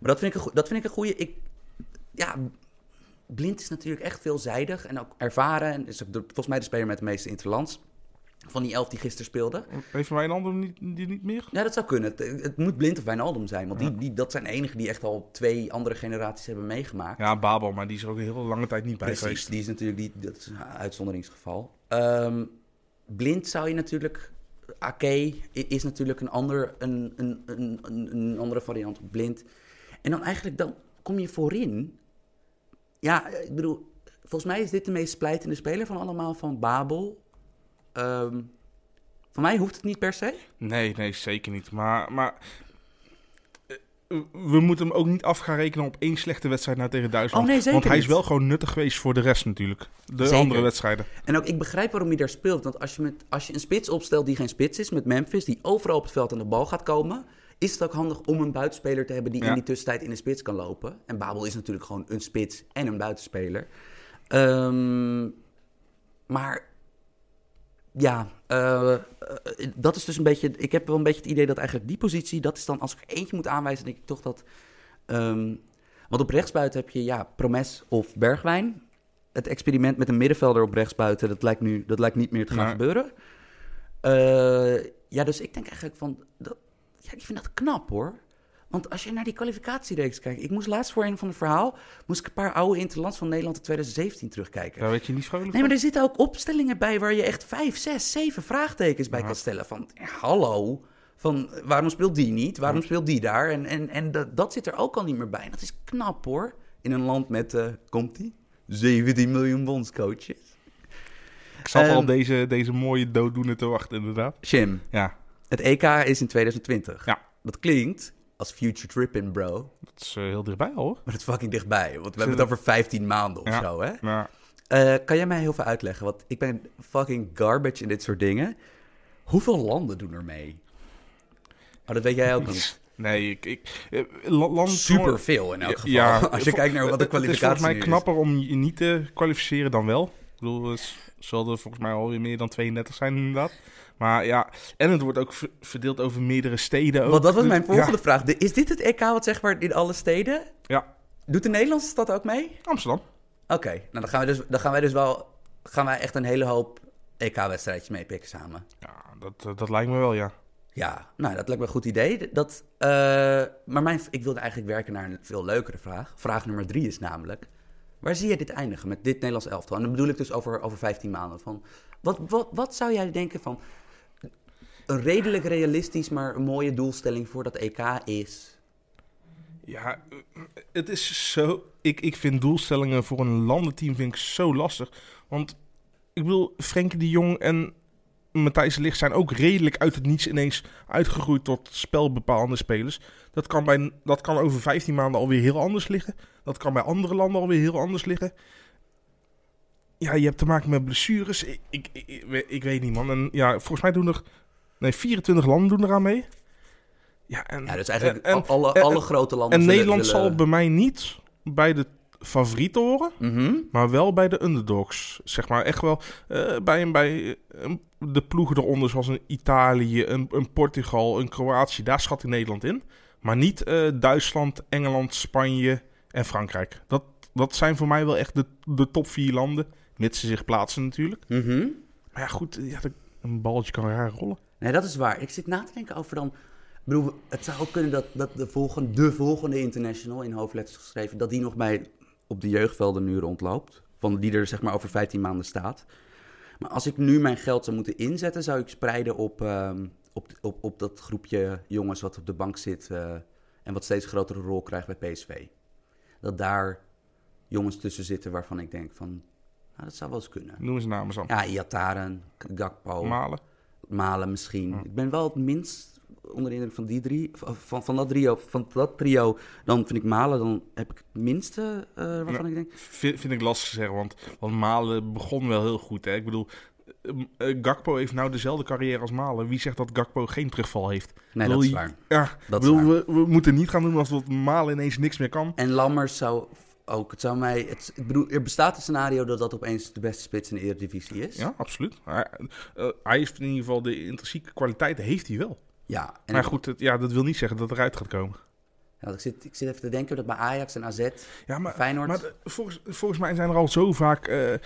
Maar dat vind ik een, dat vind ik een goede. Ik, ja, Blind is natuurlijk echt veelzijdig en ook ervaren. En is volgens mij de speler met de meeste interlands. Van die elf die gisteren speelde. Heeft Wijnaldum niet, die niet meer? Ja, dat zou kunnen. Het, het moet Blind of Wijnaldum zijn. Want die, die, dat zijn de enigen die echt al twee andere generaties hebben meegemaakt. Ja, Babel, maar die is er ook een hele lange tijd niet bij Precies, geweest. die is natuurlijk die, dat is een uitzonderingsgeval. Ehm, blind zou je natuurlijk... Ake is natuurlijk een, ander, een, een, een, een, andere variant op blind. En dan eigenlijk, dan kom je voorin... ja, ik bedoel, volgens mij is dit de meest splijtende speler van allemaal van Babel. Ehm voor mij hoeft het niet per se. Nee, nee, zeker niet. Maar, maar we moeten hem ook niet af gaan rekenen op één slechte wedstrijd nou tegen Duitsland. Oh nee, zeker Want hij is wel gewoon nuttig geweest voor de rest natuurlijk. De Zeker. andere wedstrijden. En ook, ik begrijp waarom hij daar speelt. Want als je, met, als je een spits opstelt die geen spits is, met Memphis, die overal op het veld aan de bal gaat komen, is het ook handig om een buitenspeler te hebben die Ja. in die tussentijd in de spits kan lopen. En Babel is natuurlijk gewoon een spits en een buitenspeler. Ehm, maar ja, eh, eh, dat is dus een beetje. Ik heb wel een beetje het idee dat eigenlijk die positie, dat is dan als ik er eentje moet aanwijzen, denk ik toch dat. ehm, want op rechtsbuiten heb je ja, Promes of Bergwijn. Het experiment met een middenvelder op rechtsbuiten, dat lijkt nu dat lijkt niet meer te gaan gebeuren. Eh, ja, dus ik denk eigenlijk van. Dat, ja, ik vind dat knap hoor. Want als je naar die kwalificatiereeks kijkt. Ik moest laatst voor een van het verhaal. moest ik een paar oude interlands van Nederland in 2017 terugkijken. Daar weet je niet vrolijk Nee, maar er zitten ook opstellingen bij waar je echt vijf, zes, zeven vraagtekens bij Ja. kan stellen. Van, ja, hallo, van waarom speelt die niet? Waarom speelt die daar? En, en, en dat, dat zit er ook al niet meer bij. En dat is knap hoor. In een land met, eh komt die? 17 miljoen bondscoaches. Ik zat al Ehm, deze, deze mooie dooddoener te wachten, inderdaad. Shim, Ja, het EK is in 2020. Ja. Dat klinkt als future tripping, bro. dat is eh, heel dichtbij hoor. Maar het is fucking dichtbij. Want we hebben het over 15 maanden of Ja. zo, hè? Maar Eh, kan jij mij heel veel uitleggen? Want ik ben fucking garbage in dit soort dingen. Hoeveel landen doen er mee? Oh, dat weet jij ook niet. [laughs] nee, ik... ik eh, la- land, Super veel in elk geval. Ja, [laughs] Als je kijkt naar wat de Het is kwalificatie volgens mij is. knapper om je niet te kwalificeren dan wel. Ik bedoel, het zal er volgens mij alweer meer dan 32 zijn inderdaad. Maar ja, en het wordt ook ver- verdeeld over meerdere steden. Ook. Want dat was Dus- mijn volgende ja, vraag. De- is dit het EK wat zeg maar in alle steden? Ja, Doet de Nederlandse stad ook mee? Amsterdam. Oké, nou dan gaan, we dus, dan gaan wij dus wel... Gaan wij echt een hele hoop EK-wedstrijdjes meepikken samen. Ja, dat, dat lijkt me wel, ja. Ja, nou, dat lijkt me een goed idee. Dat, eh, maar mijn, ik wilde eigenlijk werken naar een veel leukere vraag. Vraag nummer drie is namelijk... Waar zie je dit eindigen met dit Nederlands elftal? En dan bedoel ik dus over, over 15 maanden. Van, wat, wat, wat zou jij denken van... Een redelijk realistisch, maar een mooie doelstelling voor dat EK is... Ja, het is zo... Ik, ik vind doelstellingen voor een landenteam vind ik zo lastig. Want, ik bedoel, Frenkie de Jong en Matthijs Ligt zijn ook redelijk uit het niets ineens uitgegroeid tot spelbepalende spelers. Dat kan, bij, dat kan over 15 maanden alweer heel anders liggen. Dat kan bij andere landen alweer heel anders liggen. Ja, je hebt te maken met blessures. Ik, ik, ik, ik weet niet, man. En ja, volgens mij doen er... Nee, 24 landen doen eraan mee. Ja, en, Ja, dus eigenlijk en- en- alle, en- alle grote landen en Nederland zal bij mij niet bij de favorieten horen, Mhm. maar wel bij de underdogs. Zeg maar echt wel eh, bij, bij eh, de ploegen eronder, zoals een Italië, een, een Portugal, een Kroatië. Daar schat ik Nederland in. Maar niet eh, Duitsland, Engeland, Spanje en Frankrijk. Dat, dat zijn voor mij wel echt de, de top vier landen. Mits ze zich plaatsen natuurlijk. Mhm. Maar ja, goed, ja, een balletje kan raar rollen. Nee, dat is waar. Ik zit na te denken over dan... Ik bedoel, het zou ook kunnen dat, dat de, volgende, de volgende international, in hoofdletters geschreven... dat die nog bij, op de jeugdvelden nu rondloopt. Van die er zeg maar over 15 maanden staat. Maar als ik nu mijn geld zou moeten inzetten... zou ik spreiden op, ehm, op, op, op dat groepje jongens wat op de bank zit... eh, en wat steeds grotere rol krijgt bij PSV. Dat daar jongens tussen zitten waarvan ik denk van... Nou, dat zou wel eens kunnen. Noem eens namen zo. Ja, Iataren, Gakpo... Malen. Malen misschien. Ik ben wel het minst onder de indruk van die drie. Van, van, dat trio. Van dat trio. Dan vind ik Malen. Dan heb ik het minste eh, waarvan ik denk. Vind, vind ik lastig te zeggen, want, want Malen begon wel heel goed. Hè? Ik bedoel, eh, eh, Gakpo heeft nou dezelfde carrière als Malen. Wie zegt dat Gakpo geen terugval heeft? Nee, dat is waar. Ja, Dat is waar. we, we moeten niet gaan doen alsof Malen ineens niks meer kan. En Lammers zou ook. Het zou mij. Het, ik bedoel, er bestaat een scenario dat dat opeens de beste spits in de Eredivisie is. Ja, absoluut. Hij, eh, hij heeft in ieder geval de intrinsieke kwaliteit, heeft hij wel. Ja, en maar goed, het- ja, dat wil niet zeggen dat het eruit gaat komen. ja, ik, zit, ik zit even te denken dat bij Ajax en AZ. Ja, maar, Feyenoord. maar de- volgens, volgens mij zijn er al zo vaak... eh, eh,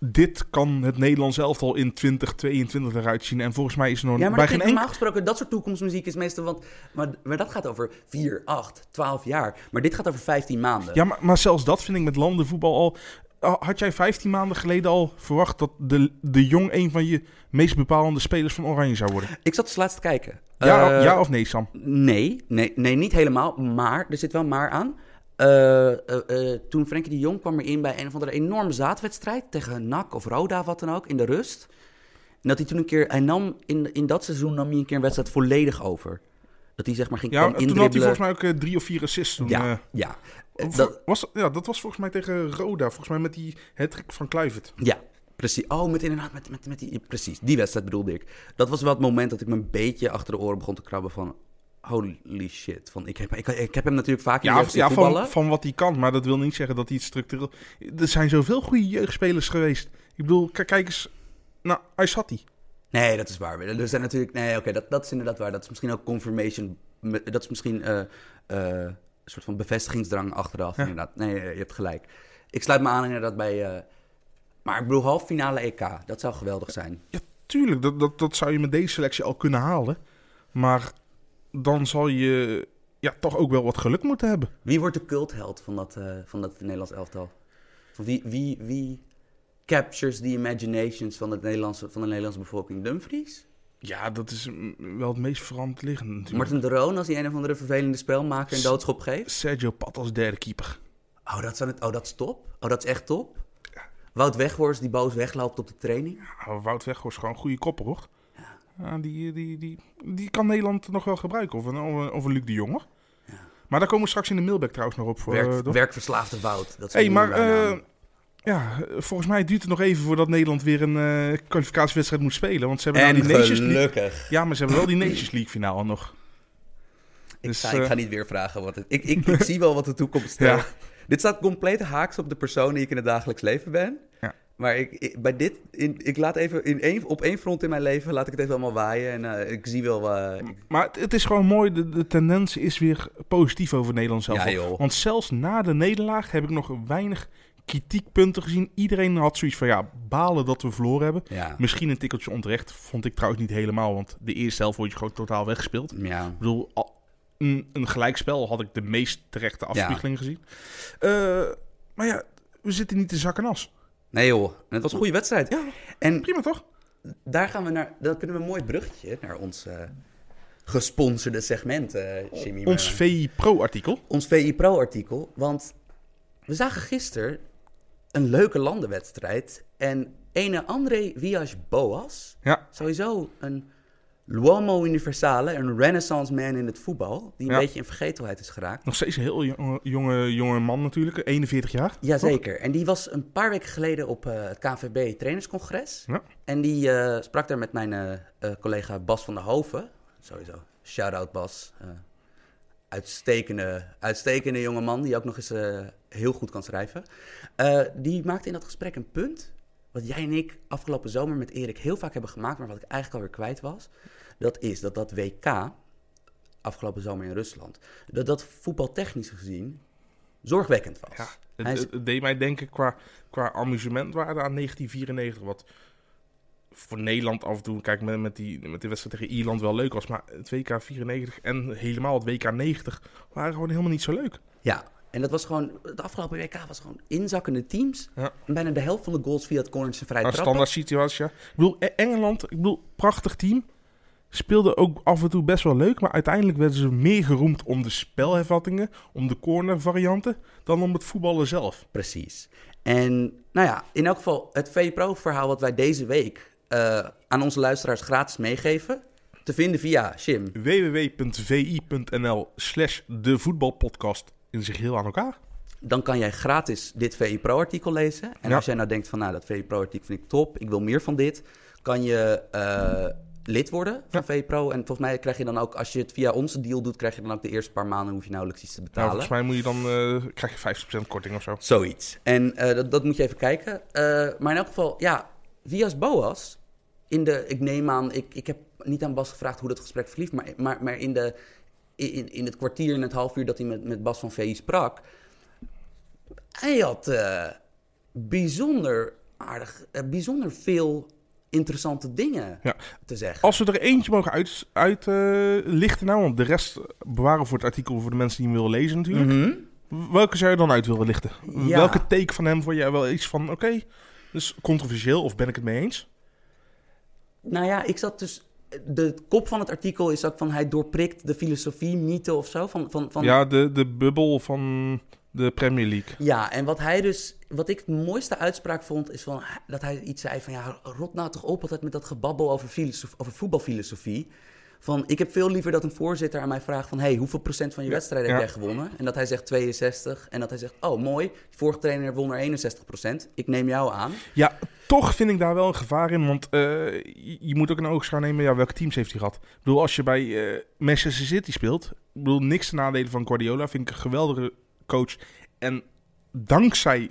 dit kan het Nederlands elftal in 2022 eruit zien. En volgens mij is er nog Ja, maar bij geen enkel... normaal gesproken, dat soort toekomstmuziek is meestal, want, maar, maar dat gaat over 4, 8, 12 jaar. Maar dit gaat over 15 maanden. Ja, maar, maar zelfs dat vind ik met landenvoetbal al... al- Had jij 15 maanden geleden al verwacht dat de, de Jong een van je meest bepalende spelers van Oranje zou worden? Ik zat dus laatst te kijken. Ja, Eh, ja of nee, Sam? Nee, nee, nee, niet helemaal. Maar, er zit wel maar aan. Eh, eh, eh, toen Frenkie de Jong kwam erin bij een of andere enorme zaadwedstrijd tegen NAC of Roda, wat dan ook, in de rust. En dat hij toen een keer, hij nam in, in dat seizoen nam hij een keer een wedstrijd volledig over. Dat hij zeg maar ging Ja, kwam toen had hij indribbelen. volgens mij ook drie of vier assists. Toen, Ja, ja. Dat, was, ja, dat was volgens mij tegen Roda. Volgens mij met die hattrick van Kluivert. ja, precies. Oh, met inderdaad, met, met, met die, precies. Die wedstrijd bedoelde ik. Dat was wel het moment dat ik me een beetje achter de oren begon te krabben van... Holy shit. Van, ik, heb, ik, ik heb hem natuurlijk vaak in de Ja, van, van wat hij kan. Maar dat wil niet zeggen dat hij het structureel... Er zijn zoveel goede jeugdspelers geweest. Ik bedoel, kijk eens naar Aysati. Nee, dat is waar. Er zijn natuurlijk. Nee, oké, dat, dat is inderdaad waar. Dat is misschien ook confirmation. Dat is misschien eh, eh, een soort van bevestigingsdrang achteraf. Ja. Inderdaad. Nee, je hebt gelijk. Ik sluit me aan inderdaad bij. eh, maar ik bedoel, halve finale EK. Dat zou geweldig zijn. Ja, tuurlijk. Dat, dat, dat zou je met deze selectie al kunnen halen. Maar dan zal je ja, toch ook wel wat geluk moeten hebben. Wie wordt de cultheld van dat, eh, van dat Nederlands elftal? Wie, wie, wie captures the imaginations van, het Nederlandse, van de Nederlandse bevolking? Dumfries? Ja, dat is mm, wel het meest verant liggend natuurlijk. Martin de Roon als hij een of andere vervelende spelmaker een doodschop geeft? Sergio Pat als derde keeper. Oh, dat, zou het, oh, dat is top. Oh, dat is echt top. Wout Weghorst die boos wegloopt op de training. Ja, Wout Weghorst is gewoon een goede kopper, hoor. Die, die, die, die kan Nederland nog wel gebruiken. Of een, of een, Luc de Jong, hoor. Maar daar komen we straks in de mailback trouwens nog op. Voor, Werk, eh, werkverslaafde Wout. Dat hey, maar eh, ja, volgens mij duurt het nog even voordat Nederland weer een eh, kwalificatiewedstrijd moet spelen. Want ze hebben nou en die Nations League. gelukkig. Ja, maar ze hebben wel die Nations League finale nog. Ik, Dus, ga, ik ga niet weer vragen wat het... Ik, ik, ik [laughs] zie wel wat de toekomst stelt. Ja. Dit staat compleet haaks op de persoon die ik in het dagelijks leven ben. Ja. Maar ik, ik- bij dit... In, ik laat even in één, op één front in mijn leven... laat ik het even allemaal waaien. En eh, ik zie wel... eh, ik- Maar het, het is gewoon mooi, de, de tendens is weer positief over Nederland zelf. Ja, joh. Want zelfs na de nederlaag heb ik nog weinig kritiekpunten gezien. Iedereen had zoiets van, ja, balen dat we verloren hebben. ja. Misschien een tikkeltje onterecht, vond ik trouwens niet helemaal. Want de eerste helft word je gewoon totaal weggespeeld. ja. Ik bedoel, een, een gelijkspel had ik de meest terechte afspiegeling gezien. Eh, maar ja, we zitten niet in zak en as. Nee joh. En het was een goede wedstrijd. Ja, En prima toch? daar gaan we naar... Dan kunnen we een mooi bruggetje naar ons... eh, gesponsorde segment, eh Jimmy. Ons VI Pro-artikel. ons VI Pro-artikel. Want we zagen gisteren een leuke landenwedstrijd. En ene André Villas-Boas, Ja, sowieso een L'uomo universale, een renaissance man in het voetbal, die een Ja. beetje in vergetelheid is geraakt. nog steeds een heel jonge, jonge, jonge man natuurlijk, 41 jaar. Jazeker. En die was een paar weken geleden op eh, het KNVB trainerscongres. Ja. En die eh, sprak daar met mijn eh, collega Bas van der Hoven. Sowieso, shout-out Bas. Uitstekende, uitstekende jonge man die ook nog eens heel goed kan schrijven. Die maakte in dat gesprek een punt. Wat jij en ik afgelopen zomer met Erik heel vaak hebben gemaakt, maar wat ik eigenlijk alweer kwijt was. Dat is dat dat WK, afgelopen zomer in Rusland, dat dat voetbaltechnisch gezien zorgwekkend was. Ja, is- het deed mij denken qua, qua amusementwaarde aan 1994. Wat voor Nederland af en toe, kijk met, met, die, met die wedstrijd tegen Ierland wel leuk was. Maar het WK 94 en helemaal het WK 90 waren gewoon helemaal niet zo leuk. Ja, en dat was gewoon, het afgelopen WK was gewoon inzakkende teams. Ja. En bijna de helft van de goals via het corners en Een trappen. standaard situatie. ja. Ik bedoel, E- Engeland, ik bedoel, prachtig team. Speelde ook af en toe best wel leuk. Maar uiteindelijk werden ze meer geroemd om de spelhervattingen, om de corner varianten, dan om het voetballen zelf. Precies. En nou ja, in elk geval het VPRO-verhaal wat wij deze week eh, aan onze luisteraars gratis meegeven. Te vinden via Jim. www.vi.nl slash de voetbalpodcast zich heel aan elkaar. Dan kan jij gratis dit VI Pro-artikel lezen. En Ja. als jij nou denkt van, nou, dat VI Pro-artikel vind ik top, ik wil meer van dit, kan je eh, lid worden van VI Pro. En volgens mij krijg je dan ook, als je het via onze deal doet, krijg je dan ook de eerste paar maanden, hoef je nauwelijks iets te Nou, betalen. volgens mij moet je dan, eh, krijg je 50% korting of zo. Zoiets. En eh, dat, dat moet je even kijken. Maar in elk geval, ja, Vias Boas. In de, ik neem aan, ik, ik heb niet aan Bas gevraagd hoe dat gesprek verliep. Maar, maar, maar in, de, in, in het kwartier en het half uur dat hij met, met Bas van VI sprak. Hij had eh, bijzonder aardig, eh, bijzonder veel interessante dingen Ja. te zeggen. Als we er eentje mogen uitlichten, uit, eh, lichten nou, want de rest bewaren voor het artikel voor de mensen die hem willen lezen natuurlijk. Mhm. Welke zou je dan uit willen lichten? Ja. Welke take van hem vond jij wel iets van, oké, dus controversieel of ben ik het mee eens? Nou ja, ik zat dus. De kop van het artikel is ook van hij doorprikt de filosofie, mythe of zo. Van, van, van, Ja, de, de bubbel van de Premier League. Ja, en wat hij dus, wat ik de mooiste uitspraak vond, is van, dat hij iets zei van, ja, rot nou toch op altijd met dat gebabbel over, filosof, over voetbalfilosofie. Van, ik heb veel liever dat een voorzitter aan mij vraagt van... hey, hoeveel procent van je Ja, wedstrijden heb jij gewonnen? En dat hij zegt 62. En dat hij zegt, oh, mooi, de vorige trainer won er 61 procent. Ik neem jou aan. Ja, toch vind ik daar wel een gevaar in. Want eh, je, moet ook een oogschouw nemen. Ja, welke teams heeft hij gehad? Ik bedoel, als je bij eh, Manchester City speelt. Ik bedoel, niks te nadelen van Guardiola. Vind ik een geweldige coach. En dankzij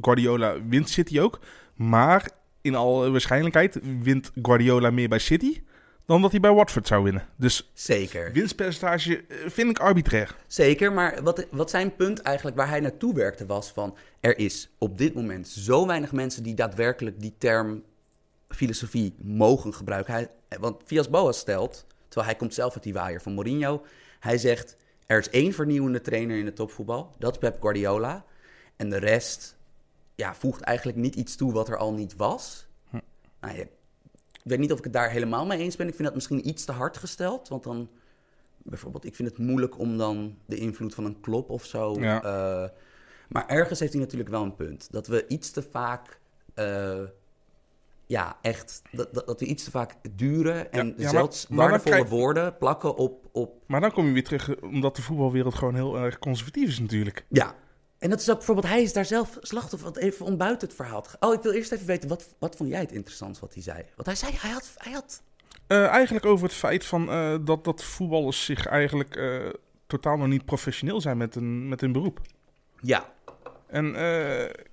Guardiola wint City ook. Maar in alle waarschijnlijkheid wint Guardiola meer bij City. Dan dat hij bij Watford zou winnen. Dus Zeker. winstpercentage eh, vind ik arbitrair. Zeker, maar wat, wat zijn punt eigenlijk waar hij naartoe werkte was van... er is op dit moment zo weinig mensen die daadwerkelijk die term filosofie mogen gebruiken. Hij, want Vias Boas stelt, terwijl hij komt zelf uit die waaier van Mourinho... hij zegt, er is één vernieuwende trainer in het topvoetbal, dat is Pep Guardiola. En de rest ja, voegt eigenlijk niet iets toe wat er al niet was. Hm. Nou, ja, ik weet niet of ik het daar helemaal mee eens ben. Ik vind dat misschien iets te hard gesteld, want dan bijvoorbeeld, ik vind het moeilijk om dan de invloed van een klop of zo. Ja. eh, maar ergens heeft hij natuurlijk wel een punt. Dat we iets te vaak. eh, ja, echt. Dat, dat, dat we iets te vaak dure en Ja, ja, maar- zelfs waardevolle krijg- woorden plakken op, op. Maar dan kom je weer terug, eh, omdat de voetbalwereld gewoon heel erg conservatief is natuurlijk. Ja. En dat is ook bijvoorbeeld, hij is daar zelf slachtoffer. Want even om buiten het verhaal. Oh, ik wil eerst even weten, wat, wat vond jij het interessant wat hij zei? Want hij zei, hij had. Hij had Eh, eigenlijk over het feit van, eh, dat, dat voetballers zich eigenlijk eh, totaal nog niet professioneel zijn met een, met hun beroep. ja, En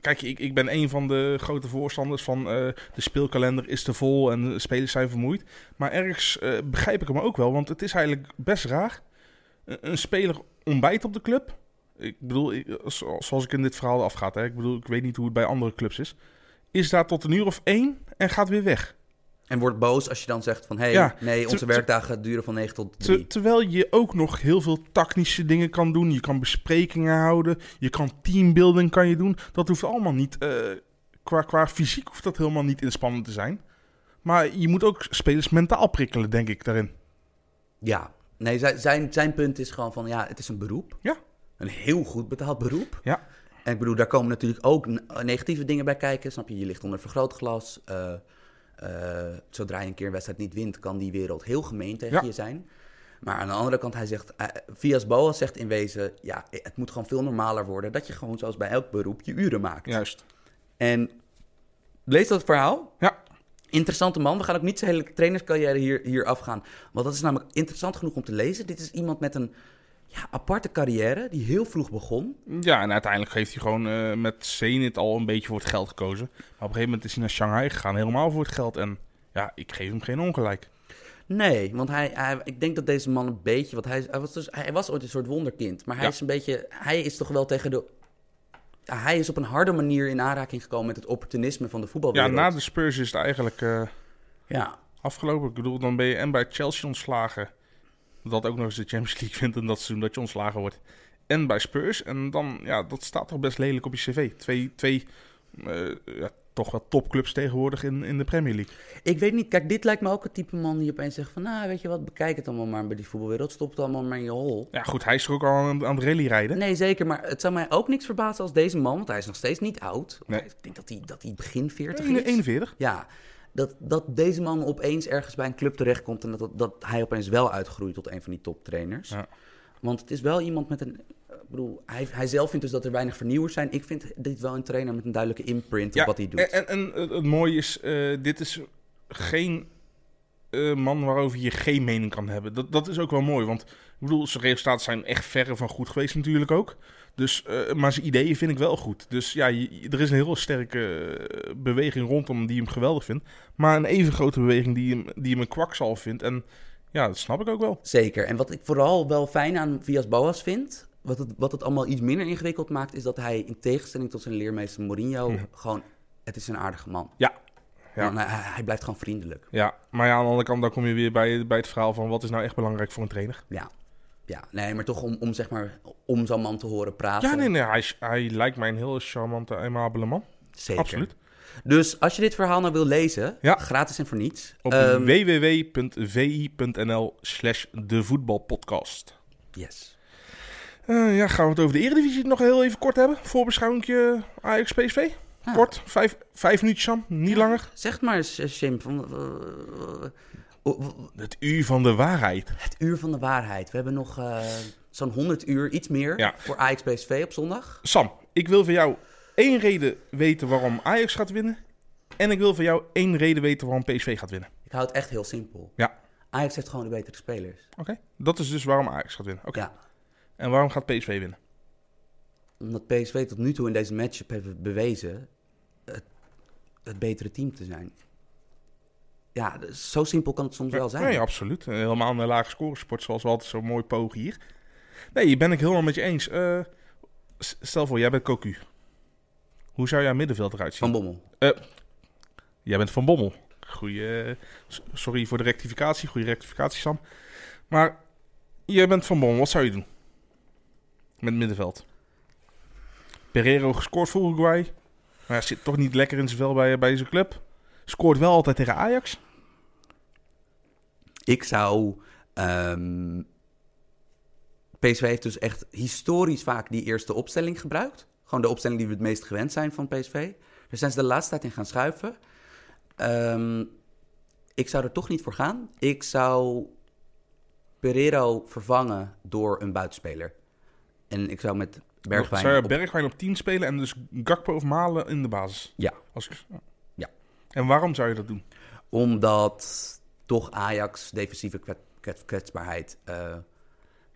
kijk, ik, ik ben een van de grote voorstanders van de speelkalender is te vol en de spelers zijn vermoeid. Maar ergens begrijp ik hem ook wel, want het is eigenlijk best raar. Een, een speler ontbijt op de club. Ik bedoel, ik- zoals ik in dit verhaal afgaat, hè, ik bedoel, ik weet niet hoe het bij andere clubs is. Is daar tot een uur of één en gaat weer weg. en wordt boos als je dan zegt van... hé, hey, Ja, nee, onze werkdagen duren van 9 tot 3. Ter- terwijl je ook nog heel veel tactische dingen kan doen. Je kan besprekingen houden. Je kan teambuilding kan je doen. Dat hoeft allemaal niet. eh, qua, qua fysiek hoeft dat helemaal niet inspannend te zijn. Maar je moet ook spelers mentaal prikkelen, denk ik, daarin. Ja, nee, zijn, zijn punt is gewoon van, ja, het is een beroep. Ja. Een heel goed betaald beroep. Ja. En ik bedoel, daar komen natuurlijk ook ne- negatieve dingen bij kijken, snap je? Je ligt onder vergrootglas. eh, zodra je een keer een wedstrijd niet wint, kan die wereld heel gemeen tegen Ja. je zijn. Maar aan de andere kant, hij zegt, eh, Vias Boas zegt in wezen, ja, het moet gewoon veel normaler worden dat je gewoon zoals bij elk beroep je uren maakt. Juist. En lees dat verhaal. Ja. Interessante man. We gaan ook niet zijn hele trainerscarrière hier, hier afgaan. Want dat is namelijk interessant genoeg om te lezen. Dit is iemand met een ja, aparte carrière die heel vroeg begon. Ja, en uiteindelijk heeft hij gewoon eh, met Zenit al een beetje voor het geld gekozen. Maar op een gegeven moment is hij naar Shanghai gegaan, helemaal voor het geld. En ja, ik geef hem geen ongelijk. Nee, want hij, hij, ik denk dat deze man een beetje... Want hij, hij, was dus, hij was ooit een soort wonderkind. Maar hij Ja. is een beetje... Hij is toch wel tegen de... ja, hij is op een harde manier in aanraking gekomen met het opportunisme van de Ja, voetbalwereld. na de Spurs is het eigenlijk... eh, Ja, Afgelopen, ik bedoel, dan ben je en bij Chelsea ontslagen. Dat ook nog eens de Champions League vindt in dat seizoen dat je ontslagen wordt. En bij Spurs. En dan, ja, dat staat toch best lelijk op je cv. Twee, twee eh, ja, toch wel topclubs tegenwoordig in, in de Premier League. Ik weet niet, kijk, dit lijkt me ook het type man die opeens zegt van... Nou, weet je wat, bekijk het allemaal maar bij die voetbalwereld. Stop het allemaal maar in je hol. Ja, goed, hij is er ook al aan, aan het rally rijden. Nee, zeker, maar het zou mij ook niks verbazen als deze man... want hij is nog steeds niet oud. Nee. Ik denk dat hij, dat hij begin 40 Ene- is. 41. Ja, dat, dat deze man opeens ergens bij een club terechtkomt... en dat, dat, dat hij opeens wel uitgroeit tot een van die toptrainers. Ja. Want het is wel iemand met een... Ik bedoel, hij, hij zelf vindt dus dat er weinig vernieuwers zijn. Ik vind dit wel een trainer met een duidelijke imprint op wat hij doet. En, en, en het- het mooie is, eh, dit is geen eh, man waarover je geen mening kan hebben. Dat, dat is ook wel mooi, want ik bedoel, zijn resultaten zijn echt verre van goed geweest natuurlijk ook. Dus, eh, maar zijn ideeën vind ik wel goed. Dus ja, je- er is een heel sterke eh, beweging rondom die hem geweldig vindt. Maar een even grote beweging die hem, die hem een kwakzal vindt. En ja, dat snap ik ook wel. Zeker. En wat ik vooral wel fijn aan Vias Boas vind, wat het, wat het allemaal iets minder ingewikkeld maakt, is dat hij in tegenstelling tot zijn leermeester Mourinho gewoon, het is een aardige man. Ja. Ja. En hij blijft gewoon vriendelijk. Ja, maar ja, aan de andere kant dan kom je weer bij, bij het verhaal van wat is nou echt belangrijk voor een trainer. Ja. Ja, nee, maar toch om, om zeg maar, om zo'n man te horen praten. Ja, nee, nee, hij, hij lijkt mij een heel charmante, aimabele man. Zeker. Absoluut. Dus als je dit verhaal nou wil lezen, Ja. gratis en voor niets. Op ehm, www.vi.nl slash de voetbalpodcast. yes. Eh, ja, gaan we het over de Eredivisie nog heel even kort hebben? Voorbeschouwingje Ajax-PSV? Ja. Kort, vijf, vijf minuutjes Sam, niet langer. Zeg maar Jim, van, eh, eh, Het uur van de waarheid. het uur van de waarheid. We hebben nog eh, zo'n 100 uur, iets meer, Ja. voor Ajax PSV op zondag. Sam, ik wil van jou één reden weten waarom Ajax gaat winnen. En ik wil van jou één reden weten waarom PSV gaat winnen. Ik hou het echt heel simpel. Ja. Ajax heeft gewoon de betere spelers. Oké, dat is dus waarom Ajax gaat winnen. Oké. Ja. En waarom gaat PSV winnen? Omdat PSV tot nu toe in deze matchup heeft bewezen het, het betere team te zijn. Ja, zo simpel kan het soms wel zijn. Nee, absoluut. Eh, Helemaal een lage scoresport, zoals we altijd zo mooi pogen hier. Nee, ben ik helemaal met je eens. Eh, stel voor, jij bent Cocu. Hoe zou jouw middenveld eruit zien? Van Bommel. Jij bent Van Bommel. Goeie, eh, sorry voor de rectificatie. Goede rectificatie, Sam. Maar jij bent Van Bommel. Wat zou je doen? Met middenveld. Pereiro gescoord voor Uruguay. Maar hij zit toch niet lekker in zijn vel bij, bij zijn club. Scoort wel altijd tegen Ajax. Ik zou. ehm, PSV heeft dus echt historisch vaak die eerste opstelling gebruikt. Gewoon de opstelling die we het meest gewend zijn van PSV. Daar zijn ze de laatste tijd in gaan schuiven. Ehm, ik zou er toch niet voor gaan. Ik zou Pereiro vervangen door een buitenspeler. En ik zou met Bergwijn... Zou je op- Bergwijn op 10 spelen en dus Gakpo of Malen in de basis? Ja. Als ik- Ja. En waarom zou je dat doen? Omdat toch Ajax defensieve kwet- kwet- kwetsbaarheid... eh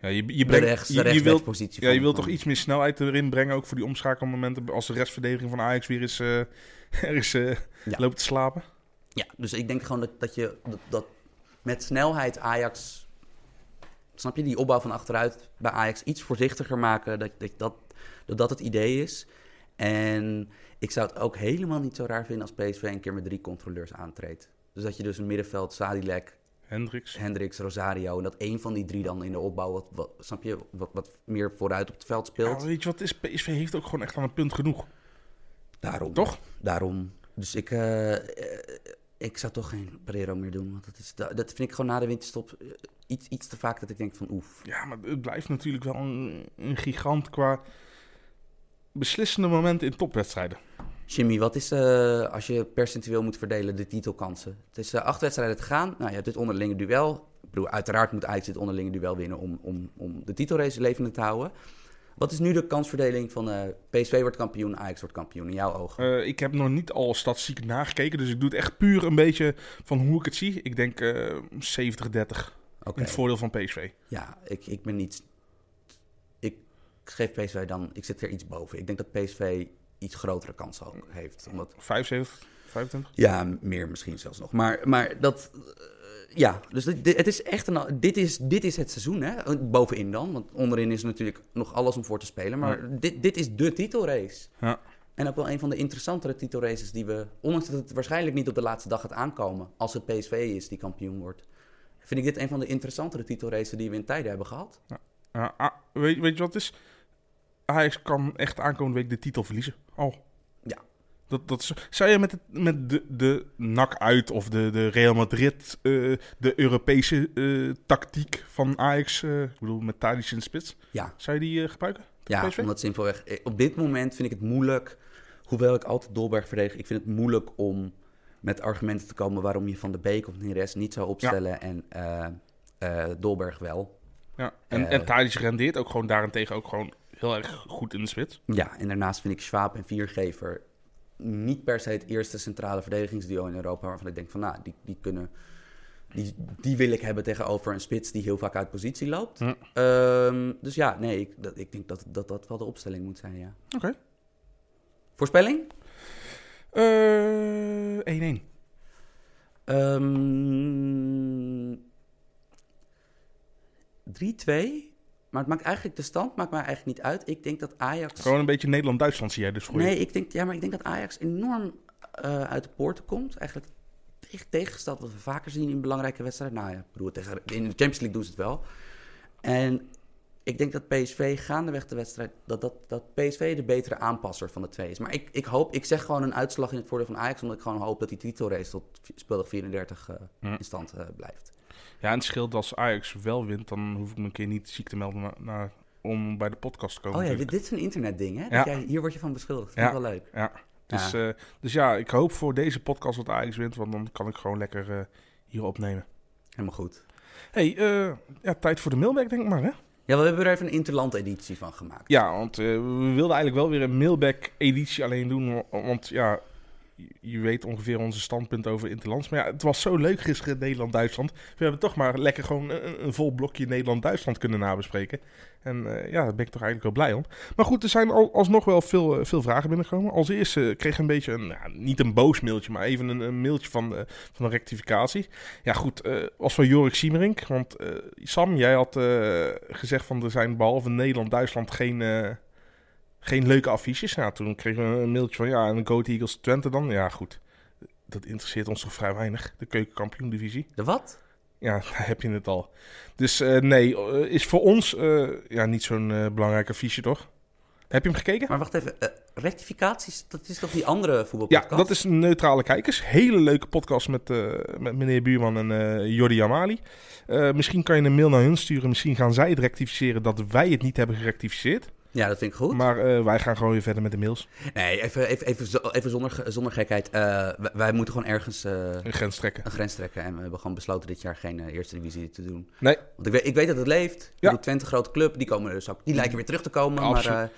Ja, je, je, de brengt, rechts, de je, je, wilt, rechtsbackpositie ja, je wilt toch iets meer snelheid erin brengen, ook voor die omschakelmomenten, als de restverdediging van Ajax weer eens eh, [laughs] ergens eh, Ja. loopt te slapen. Ja, dus ik denk gewoon dat, dat je dat, dat met snelheid Ajax. Snap je, die opbouw van achteruit bij Ajax iets voorzichtiger maken. Dat, dat, dat, dat het idee is. En ik zou het ook helemaal niet zo raar vinden als PSV een keer met drie controleurs aantreedt. Dus dat je dus een middenveld, Sadilek, Hendricks. Hendricks, Rosario. En dat één van die drie dan in de opbouw, wat, wat, snap je, wat, wat meer vooruit op het veld Ja, speelt. weet je wat is? PSV heeft ook gewoon echt aan een punt genoeg. Daarom. Toch? Daarom. Dus ik, eh, eh, ik zou toch geen Pereiro meer doen. Want dat, is, dat dat vind ik gewoon na de winterstop eh, iets, iets te vaak dat ik denk van oef. Ja, maar het blijft natuurlijk wel een, een gigant qua beslissende momenten in topwedstrijden. Jimmy, wat is eh, als je percentueel moet verdelen de titelkansen? Het is eh, acht wedstrijden te gaan. Nou, je hebt dit onderlinge duel. Ik bedoel, uiteraard moet Ajax dit onderlinge duel winnen om, om, om de titelrace levende te houden. Wat is nu de kansverdeling van eh, PSV wordt kampioen, Ajax wordt kampioen in jouw ogen? Ik heb nog niet alle statistieken nagekeken, dus ik doe het echt puur een beetje van hoe ik het zie. Ik denk eh 70-30 Oké. in het voordeel van PSV. Ja, ik, ik ben niet. Geef PSV dan. Ik zit er iets boven. Ik denk dat PSV iets grotere kansen ook heeft. Omdat, 75, 25? ja, meer misschien zelfs nog. Maar, maar dat. eh, ja, dus dit, het is echt een. Dit is, dit is het seizoen, hè? Bovenin dan. Want onderin is natuurlijk nog alles om voor te spelen. Maar dit, dit is de titelrace. Ja. En ook wel een van de interessantere titelraces die we. Ondanks dat het waarschijnlijk niet op de laatste dag gaat aankomen. Als het PSV is die kampioen wordt. Vind ik dit een van de interessantere titelraces die we in tijden hebben gehad. Ja, ah, weet, weet je wat het is? Ajax kan echt aankomende week de titel verliezen. Oh. Ja. Dat, dat zou je met, het, met de, de NAC uit of de, de Real Madrid, eh, de Europese eh, tactiek van Ajax, eh, ik bedoel met Tadic in spits, Ja, zou je die gebruiken? Ja, PSV? omdat simpelweg... Op dit moment vind ik het moeilijk, hoewel ik altijd Dolberg verdedig, ik vind het moeilijk om met argumenten te komen waarom je Van de Beek of Neres niet zou opstellen en Dolberg wel. Ja. En, Eh. en Tadic rendeert ook gewoon daarentegen ook gewoon heel erg goed in de spits. Ja, en daarnaast vind ik Schwab en Viergever niet per se het eerste centrale verdedigingsduo in Europa waarvan ik denk van, nou, die, die kunnen... Die, die wil ik hebben tegenover een spits die heel vaak uit positie loopt. Ja. Ehm, dus ja, nee, ik, dat, ik denk dat, dat dat wel de opstelling moet zijn, ja. Oké. Voorspelling? Eh 1-1. Ehm 3-2. Maar het maakt eigenlijk de stand maakt mij eigenlijk niet uit. Ik denk dat Ajax. Gewoon een beetje Nederland-Duitsland zie jij dus voor je. nee, ik denk, ja, maar ik denk dat Ajax enorm eh, uit de poorten komt. Eigenlijk tegen, tegengesteld wat we vaker zien in belangrijke wedstrijden. Nou ja, bedoel, tegen, in de Champions League doen ze het wel. En ik denk dat PSV gaandeweg de wedstrijd, dat, dat, dat PSV de betere aanpasser van de twee is. Maar ik, ik hoop, ik zeg gewoon een uitslag in het voordeel van Ajax, omdat ik gewoon hoop dat die titelrace tot speeldag 34 eh, Hm. in stand eh, blijft. Ja, en het scheelt als Ajax wel wint, dan hoef ik me een keer niet ziek te melden na, na om bij de podcast te komen. Oh ja, dit, is een internetding, hè? Dat jij, hier word je van beschuldigd. Dat Ja. vind ik wel leuk. Ja. Dus, ja. dus ja, ik hoop voor deze podcast dat Ajax wint, want dan kan ik gewoon lekker eh, hier opnemen. Helemaal goed. hey, eh, ja, tijd voor de mailback denk ik maar, hè? Ja, we hebben er even een interland-editie van gemaakt. Ja, want eh, we wilden eigenlijk wel weer een mailback-editie alleen doen. wa- Want ja, je- weet ongeveer onze standpunt over Interlands. Maar ja, het was zo leuk gisteren Nederland-Duitsland. We hebben toch maar lekker gewoon een, vol blokje Nederland-Duitsland kunnen nabespreken. En eh, ja, daar ben ik toch eigenlijk wel blij om. Maar goed, er zijn al, alsnog wel veel, eh, veel vragen binnengekomen. Als eerste kreeg ik een beetje, een, nou, niet een boos mailtje, maar even een, mailtje van, eh, van een rectificatie. Ja goed, eh was van Jorik Siemerink. Want Sam, jij had gezegd van er zijn behalve Nederland-Duitsland geen... geen leuke affiches. Nou, toen kregen we een mailtje van ja, en Go Eagles Twente dan. Ja, goed. Dat interesseert ons toch vrij weinig, de keukenkampioen-divisie. De wat? Ja, [laughs] daar heb je het al. Dus eh, nee, eh, is voor ons eh, ja, niet zo'n eh, belangrijk affiche, toch? Heb je hem gekeken? Maar wacht even, rectificaties, dat is toch die andere Ja, voetbalpodcast? dat is Neutrale Kijkers. Hele leuke podcast met, met meneer Buurman en Jordi Amali. Misschien kan je een mail naar hun sturen. Misschien gaan zij het rectificeren dat wij het niet hebben gerectificeerd. Ja, dat vind ik goed. Maar eh, wij gaan gewoon weer verder met de mails. Nee, even, even, even, even zonder, zonder gekheid. Eh, wij, moeten gewoon ergens eh, Een grens trekken. een grens trekken. En we hebben gewoon besloten dit jaar geen eerste divisie te doen. Nee, Want ik weet, ik weet dat het leeft. Ja. Die Twente grote club, die, komen dus ook, die lijken weer terug te komen. Absoluut. Maar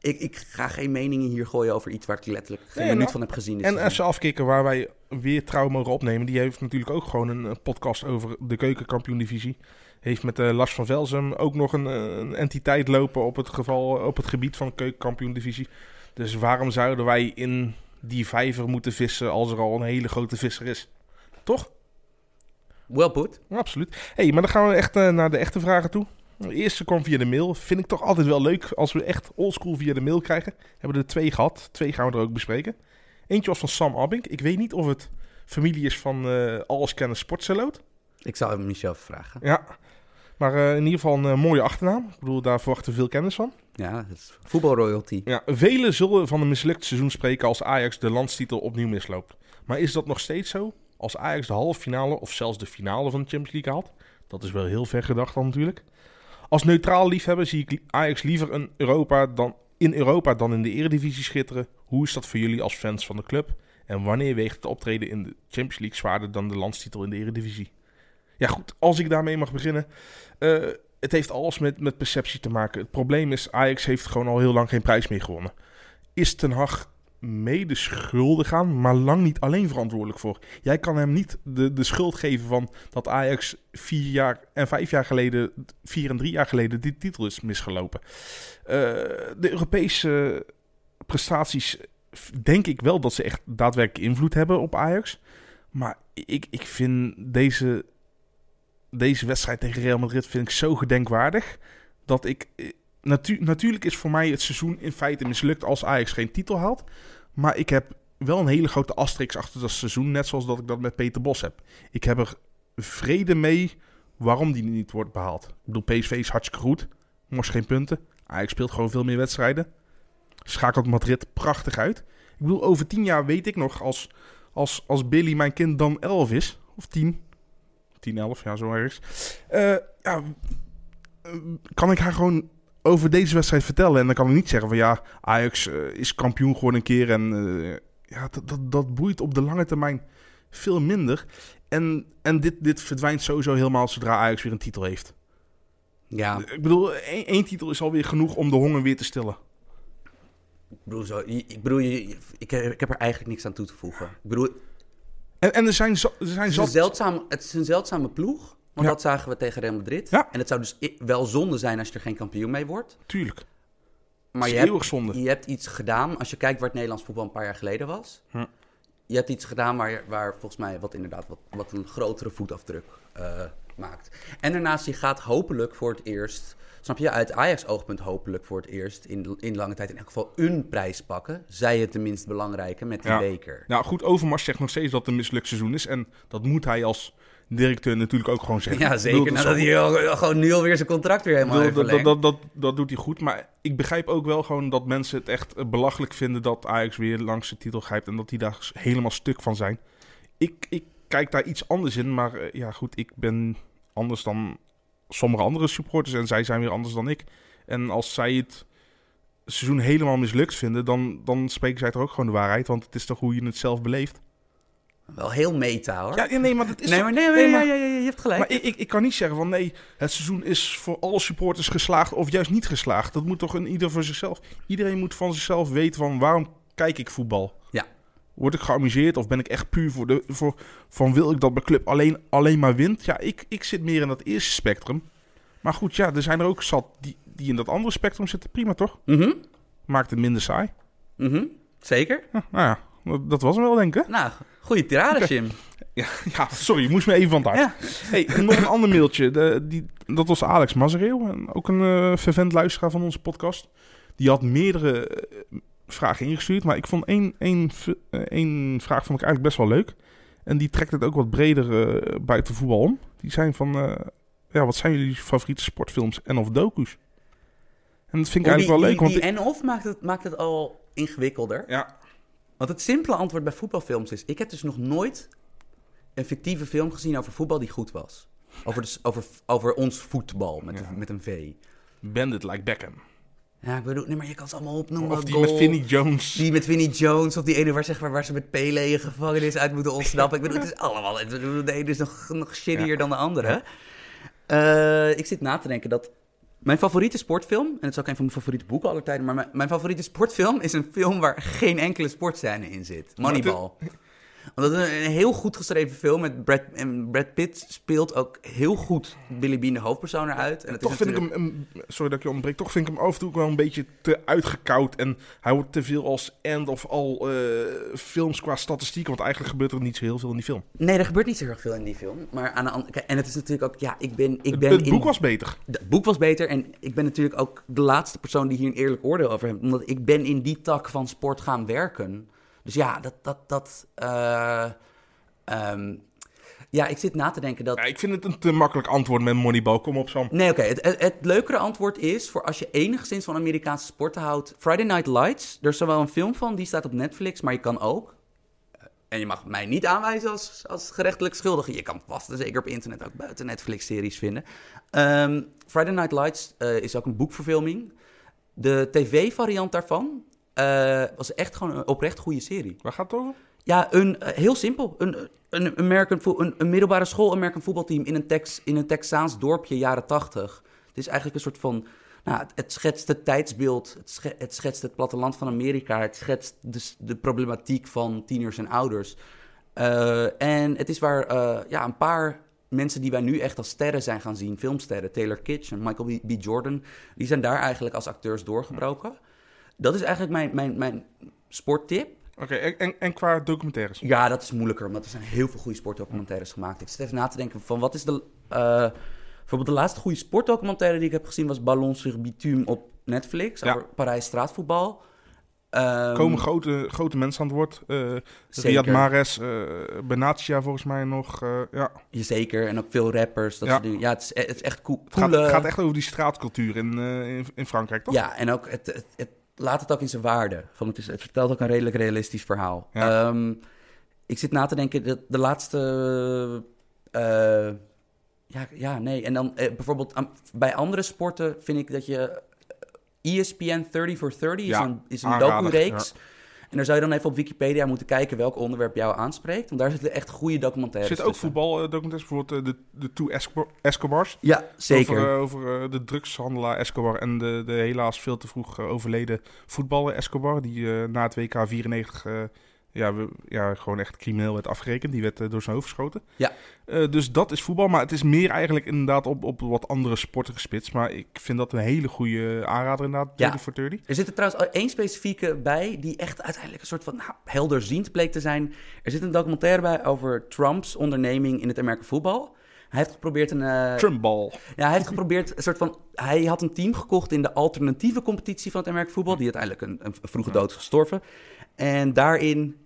ik, ik ga geen meningen hier gooien over iets waar ik letterlijk geen Nee, minuut nou, van heb gezien. En. FC Afkikken, waar wij weer trouw mogen opnemen, die heeft natuurlijk ook gewoon een podcast over de keukenkampioen-divisie. Heeft met eh, Lars van Velzem ook nog een, eh, een entiteit lopen op het, geval, op het gebied van keukenkampioen-divisie. Dus waarom zouden wij in die vijver moeten vissen als er al een hele grote visser is? Toch? Well put. Absoluut. hey, maar dan gaan we echt eh, naar de echte vragen toe. De eerste kwam via de mail. Vind ik toch altijd wel leuk als we echt oldschool via de mail krijgen. Hebben we er twee gehad. Twee gaan we er ook bespreken. Eentje was van Sam Abbink. Ik weet niet of het familie is van eh alleskenner Sportseloot. Ik zou hem Michel vragen. Ja. Maar eh, in ieder geval een eh, mooie achternaam. Ik bedoel, daar verwachten we veel kennis van. Ja, dat is voetbalroyalty. Ja, velen zullen van een mislukt seizoen spreken als Ajax de landstitel opnieuw misloopt. Maar is dat nog steeds zo? Als Ajax de halve finale of zelfs de finale van de Champions League haalt? Dat is wel heel ver gedacht dan natuurlijk. Als neutraal liefhebber zie ik Ajax liever een Europa dan, in Europa dan in de eredivisie schitteren. Hoe is dat voor jullie als fans van de club? En wanneer weegt het optreden in de Champions League zwaarder dan de landstitel in de eredivisie? Ja goed, als ik daarmee mag beginnen. Eh, het heeft alles met, met perceptie te maken. Het probleem is, Ajax heeft gewoon al heel lang geen prijs meer gewonnen. Is Ten Hag mede schuldig aan, maar lang niet alleen verantwoordelijk voor. Jij kan hem niet de, de schuld geven van dat Ajax vier jaar en vijf jaar geleden, vier en drie jaar geleden, die titel is misgelopen. Eh, de Europese prestaties denk ik wel dat ze echt daadwerkelijk invloed hebben op Ajax. Maar ik, ik vind deze, deze wedstrijd tegen Real Madrid vind ik zo gedenkwaardig. Dat ik. eh, Natu natuurlijk is voor mij het seizoen in feite mislukt als Ajax geen titel haalt. Maar ik heb wel een hele grote asterix achter dat seizoen. Net zoals dat ik dat met Peter Bos heb. Ik heb er vrede mee waarom die niet wordt behaald. Ik bedoel, PSV is hartstikke goed. Morst geen punten. Ajax speelt gewoon veel meer wedstrijden. Schakelt Madrid prachtig uit. Ik bedoel, over tien jaar weet ik nog als, als, als Billy mijn kind dan 11 is. Of 10. 10, 11, ja, zo ergens. Eh, ja, kan ik haar gewoon over deze wedstrijd vertellen. En dan kan ik niet zeggen van ja, Ajax eh, is kampioen geworden een keer. En eh, ja, dat, dat, dat boeit op de lange termijn veel minder. En, en dit, dit verdwijnt sowieso helemaal zodra Ajax weer een titel heeft. Ja, Ik bedoel, één, één titel is alweer genoeg om de honger weer te stillen. ik bedoel, zo, ik, bedoel je, ik, heb, ik heb er eigenlijk niks aan toe te voegen. Ik bedoel, En, en er zijn, er zijn het is, een zat... zeldzaam, het is een zeldzame ploeg. Want Ja. dat zagen we tegen Real Madrid. Ja. En het zou dus wel zonde zijn als je er geen kampioen mee wordt. Tuurlijk. Maar je hebt, zonde. je hebt iets gedaan, als je kijkt waar het Nederlands voetbal een paar jaar geleden was. Hm. Je hebt iets gedaan waar, waar volgens mij wat inderdaad wat, wat een grotere voetafdruk eh, maakt. En daarnaast, je gaat hopelijk voor het eerst, snap je, uit Ajax-oogpunt hopelijk voor het eerst in, in lange tijd in elk geval een prijs pakken. Zij het de minst belangrijke met die Ja. beker. Nou goed, Overmars zegt nog steeds dat het een mislukt seizoen is. En dat moet hij als directeur natuurlijk ook gewoon zeggen. Ja, zeker. bedoel, dat Nadat is hij al- gewoon nu alweer zijn contract weer helemaal bedoel, heeft dat, dat, dat, dat, dat doet hij goed. Maar ik begrijp ook wel gewoon dat mensen het echt eh, belachelijk vinden dat Ajax weer langs de titel grijpt. En dat die daar helemaal stuk van zijn. Ik, ik kijk daar iets anders in. Maar eh, ja, goed, ik ben anders dan sommige andere supporters. En zij zijn weer anders dan ik. En als zij het seizoen helemaal mislukt vinden, dan, dan spreken zij toch ook gewoon de waarheid. Want het is toch hoe je het zelf beleeft. Wel heel meta hoor. Ja, nee, maar dat is nee, maar, nee, nee, ja, maar- ja, ja, ja, je hebt gelijk. Maar ik, ik, ik kan niet zeggen van nee, het seizoen is voor alle supporters geslaagd of juist niet geslaagd. Dat moet toch een ieder voor zichzelf. Iedereen moet van zichzelf weten van waarom kijk ik voetbal. Ja. Word ik geamuseerd of ben ik echt puur voor de voor, van wil ik dat mijn club alleen, alleen maar wint? Ja, ik, ik zit meer in dat eerste spectrum. Maar goed, ja, er zijn er ook zat die, die in dat andere spectrum zitten. Prima toch? Mhm, Maakt het minder saai. mhm, Zeker. Ja, nou ja, dat, dat was hem wel denk ik. Nou, goede tirade. Jim. [laughs] Ja, ja, sorry, moest me even van het. Ja. Hey, nog een ander mailtje. De, die, dat was Alex Mazereel. en Ook een eh fervent luisteraar van onze podcast. Die had meerdere vragen ingestuurd. Maar ik vond één, één, eh, één vraag vond ik eigenlijk best wel leuk. En die trekt het ook wat breder eh, buiten voetbal om. Die zijn van... eh, ja, wat zijn jullie favoriete sportfilms en of docu's? En dat vind ik Oh, die, eigenlijk wel leuk. die, Want die ik- en-of maakt het, maakt het al ingewikkelder. ja, Want het simpele antwoord bij voetbalfilms is... Ik heb dus nog nooit een fictieve film gezien over voetbal die goed was. Over, de, s- over, over ons voetbal, met, Ja. met een V. Bandit Like Beckham. Ja, ik bedoel, nee, maar je kan ze allemaal opnoemen. Of die Goal, met Vinnie Jones. Die met Vinnie Jones, of die ene waar, zeg maar, waar ze met Pele in gevangenis uit moeten ontsnappen. Ik bedoel, het is allemaal... bedoel, De ene is nog, nog shittier Ja. dan de andere. Eh, ik zit na te denken dat... Mijn favoriete sportfilm, en het is ook een van mijn favoriete boeken aller tijden... maar mijn, mijn favoriete sportfilm is een film waar geen enkele sportscène in zit. Moneyball. Want dat is een, heel goed geschreven film met Brad, en Brad Pitt speelt ook heel goed Billy Bean de hoofdpersoon eruit. En het Toch vind ik hem, een- sorry dat ik je ontbreek, toch vind ik hem af en toe wel een beetje te uitgekoud. En hij wordt te veel als end of al eh, films qua statistieken, want eigenlijk gebeurt er niet zo heel veel in die film. Nee, er gebeurt niet zo erg veel in die film. Maar aan de andere kijk, En het is natuurlijk ook... Ja, ik ben, ik Het, ben het in- boek was beter. Het boek was beter en ik ben natuurlijk ook de laatste persoon die hier een eerlijk oordeel over heeft. Omdat ik ben in die tak van sport gaan werken. Dus ja, dat... dat, dat eh, ehm, ja, ik zit na te denken dat... Ja, ik vind het een te makkelijk antwoord met Moneyball. Kom op, Sam. Nee, oké. Het, het, het leukere antwoord is, voor als je enigszins van Amerikaanse sporten houdt... Friday Night Lights, er is zowel een film van, die staat op Netflix, maar je kan ook... En je mag mij niet aanwijzen als, als gerechtelijk schuldige. Je kan vast en zeker op internet ook buiten Netflix-series vinden. Ehm, Friday Night Lights eh, is ook een boekverfilming. De tv-variant daarvan eh, was echt gewoon een oprecht goede serie. Waar gaat het over? Ja, een, eh, heel simpel. Een, een, American een, een middelbare school American voetbalteam in een, Tex, in een Texaans dorpje jaren tachtig. Het is eigenlijk een soort van... Nou, het, het schetst het tijdsbeeld, het, sche- het schetst het platteland van Amerika... het schetst de, de problematiek van tieners en ouders. Eh, en het is waar ja, een paar mensen die wij nu echt als sterren zijn gaan zien... filmsterren, Taylor Kitsch en Michael B. B. Jordan... die zijn daar eigenlijk als acteurs doorgebroken. Dat is eigenlijk mijn, mijn, mijn sporttip. Oké, en, en, en qua documentaires? Ja, dat is moeilijker, omdat er zijn heel veel goede sportdocumentaires gemaakt. Ik zit even na te denken van wat is de... eh, bijvoorbeeld de laatste goede sportdocumentaire die ik heb gezien was Ballon sur Bitume op Netflix. Ja. Over Parijs straatvoetbal. Ehm, Komen grote, grote mensen aan het woord. Zeker. Riyad Mahrez, eh Benatia volgens mij nog. eh, ja. Zeker, en ook veel rappers. Dat Ja. soort dingen. Ja, het is, het is echt cool. Het gaat, echt over die straatcultuur in, in, in Frankrijk, toch? Ja, en ook het, het, het laat het ook in zijn waarde. Van het, is, het vertelt ook een redelijk realistisch verhaal. Ja. Ehm, ik zit na te denken, de, de laatste... eh, ja, ja, nee. En dan eh, bijvoorbeeld bij andere sporten vind ik dat je... E ESPN 30 for 30 Ja, is een, is een docu-reeks. En daar zou je dan even op Wikipedia moeten kijken welk onderwerp jou aanspreekt. Want daar zitten echt goede Er documentaires zitten ook voetbaldocumentaires, bijvoorbeeld eh, de, de Two Esco- Escobars. Ja, zeker. Over, eh, over eh, de drugshandelaar Escobar en de, de helaas veel te vroeg overleden voetballer Escobar. Die na het WK 94 eh, ja, we, ja, gewoon echt crimineel werd afgerekend. Die werd eh, door zijn hoofd geschoten. Ja. Eh, dus dat is voetbal. Maar het is meer eigenlijk inderdaad op, op wat andere sporten gespitst. Maar ik vind dat een hele goede aanrader inderdaad. Ja. 30 voor 30. Er zit er trouwens één specifieke bij die echt uiteindelijk een soort van nou, helderziend bleek te zijn. Er zit een documentaire bij over Trumps onderneming in het Amerika voetbal. Hij heeft geprobeerd een. eh, Trumpball. ja, hij heeft geprobeerd een soort van. Hij had een team gekocht in de alternatieve competitie van het Amerika voetbal, die uiteindelijk een, een vroege dood is gestorven. En daarin.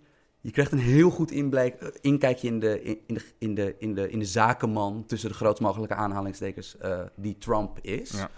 Je krijgt een heel goed eh, inkijkje in de, in, de, in, de, in, de, in de zakenman tussen de grootst mogelijke aanhalingstekens eh, die Trump is. Ja.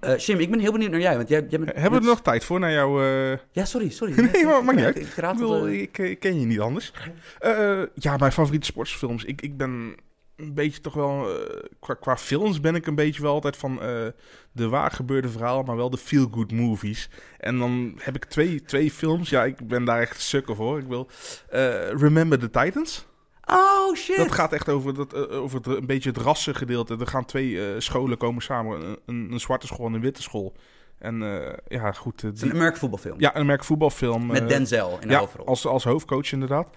Eh, Jim, ik ben heel benieuwd naar jij. Want jij, jij bent, Hebben we er nog tijd voor naar jouw... eh, ja, sorry, sorry. [laughs] Nee, maar maakt niet uit. Ik, ik eh, ik, ik ken je niet anders. Eh, ja, mijn favoriete sportsfilms. Ik, ik ben een beetje toch wel... eh, qua, qua films ben ik een beetje wel altijd van eh, de waar gebeurde verhalen, maar wel de feel-good movies. En dan heb ik twee, twee films. Ja, ik ben daar echt sukker voor. Ik wil eh, Remember the Titans. Oh shit! Dat gaat echt over, dat, over het, een beetje het rassengedeelte. Er gaan twee scholen komen samen. Een, een zwarte school en een witte school. En eh, ja, goed. eh, Het is een die- American voetbalfilm. ja, een merk voetbalfilm. Met eh, Denzel in de ja, hoofdrol. als, als hoofdcoach inderdaad.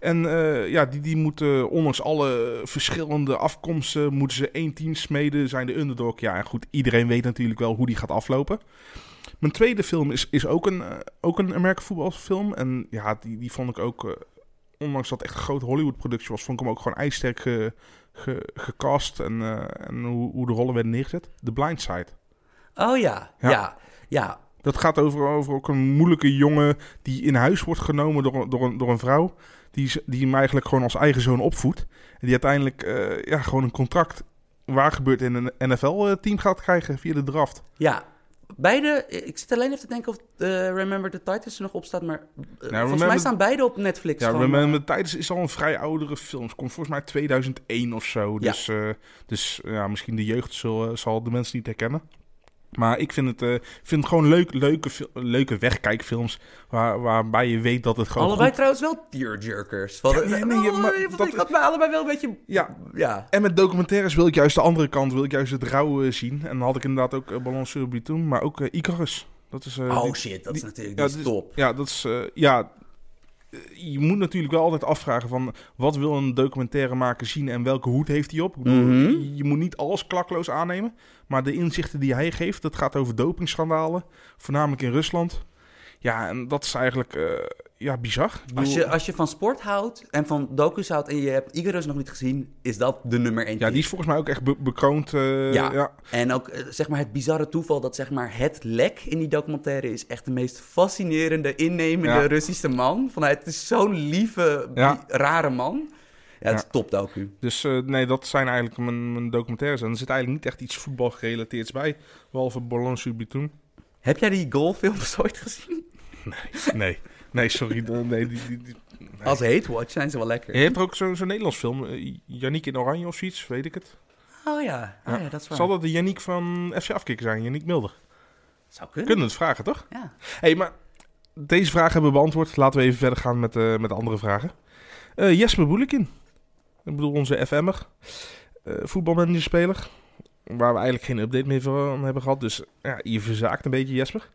En ja, die, die moeten, ondanks alle verschillende afkomsten, moeten ze één team smeden, zijn de underdog. Ja, en goed, iedereen weet natuurlijk wel hoe die gaat aflopen. Mijn tweede film is, is ook een, ook een American voetbalfilm. En ja, die, die vond ik ook, ondanks dat het echt een grote Hollywood-productie was, vond ik hem ook gewoon ijsterk ge, ge- gecast en, en hoe, hoe de rollen werden neergezet. The Blind Side. Oh ja, Ja. ja, ja. Dat gaat over, over ook een moeilijke jongen die in huis wordt genomen door, een- door, een, door een vrouw. Die, die hem eigenlijk gewoon als eigen zoon opvoedt. En die uiteindelijk eh, ja, gewoon een contract waar gebeurt in een NFL-team gaat krijgen via de draft. Ja, beide. Ik zit alleen even te denken of eh, Remember the Titans er nog op staat, maar eh, volgens Remember- mij staan beide op Netflix. Ja, Remember eh, Tijdens is al een vrij oudere film. Het komt volgens mij 2001 of zo. Ja. Dus, eh, dus ja, misschien de jeugd zal, zal de mensen niet herkennen. Maar ik vind het, eh, vind het gewoon leuk, leuke, leuke wegkijkfilms. Waar, waarbij je weet dat het gewoon allebei goed- trouwens wel tearjerkers. Ja, nee, nee, oh, maar ik dat- had mij allebei wel een beetje... Ja, Ja, En met documentaires wil ik juist de andere kant, wil ik juist het rouw eh, zien. En dan had ik inderdaad ook uh, Ballon sur maar ook eh, Icarus. Dat is, oh die- shit, dat die- is natuurlijk ja, is is- top. ja, dat is, ja, je moet natuurlijk wel altijd afvragen van, wat wil een documentairemaker zien en welke hoed heeft hij op? Ik bedoel, Mhm. Je moet niet alles klakloos aannemen, maar de inzichten die hij geeft, dat gaat over dopingschandalen, voornamelijk in Rusland. Ja, en dat is eigenlijk, eh, ja, bizar. Als je, als je van sport houdt en van docus houdt en je hebt Icarus nog niet gezien, is dat de nummer één. ja, die is volgens mij ook echt be- bekroond. eh, Ja. ja. En ook eh, zeg maar het bizarre toeval dat zeg maar het lek in die documentaire is echt de meest fascinerende, innemende Ja. Russische man. Van, het is zo'n lieve, Ja. rare man. Ja, het is top docu. Dus eh, nee, dat zijn eigenlijk mijn, mijn documentaires. En er zit eigenlijk niet echt iets voetbalgerelateerds bij. Behalve Ballon sur Bitoun. Heb jij die goalfilms [laughs] ooit gezien? Nee, nee, sorry. eh, Nee, die, die, die- nee. Als hate watch zijn ze wel lekker. Je hebt ook zo'n Nederlands film. eh, Yannick in Oranje of zoiets, weet ik het. Oh ja, oh, Ja. ja dat is waar. Zal dat de Yannick van FC Afkikker zijn? Yannick Milder. Zou kunnen. Kunnen we het vragen, toch? Ja. hey, maar deze vraag hebben we beantwoord. Laten we even verder gaan met, eh, met de andere vragen. Eh Jesper Boelekin. Ik bedoel onze FM'er. eh voetbalmanagerspeler. Waar we eigenlijk geen update meer van hebben gehad. Dus ja, je verzaakt een beetje Jesper.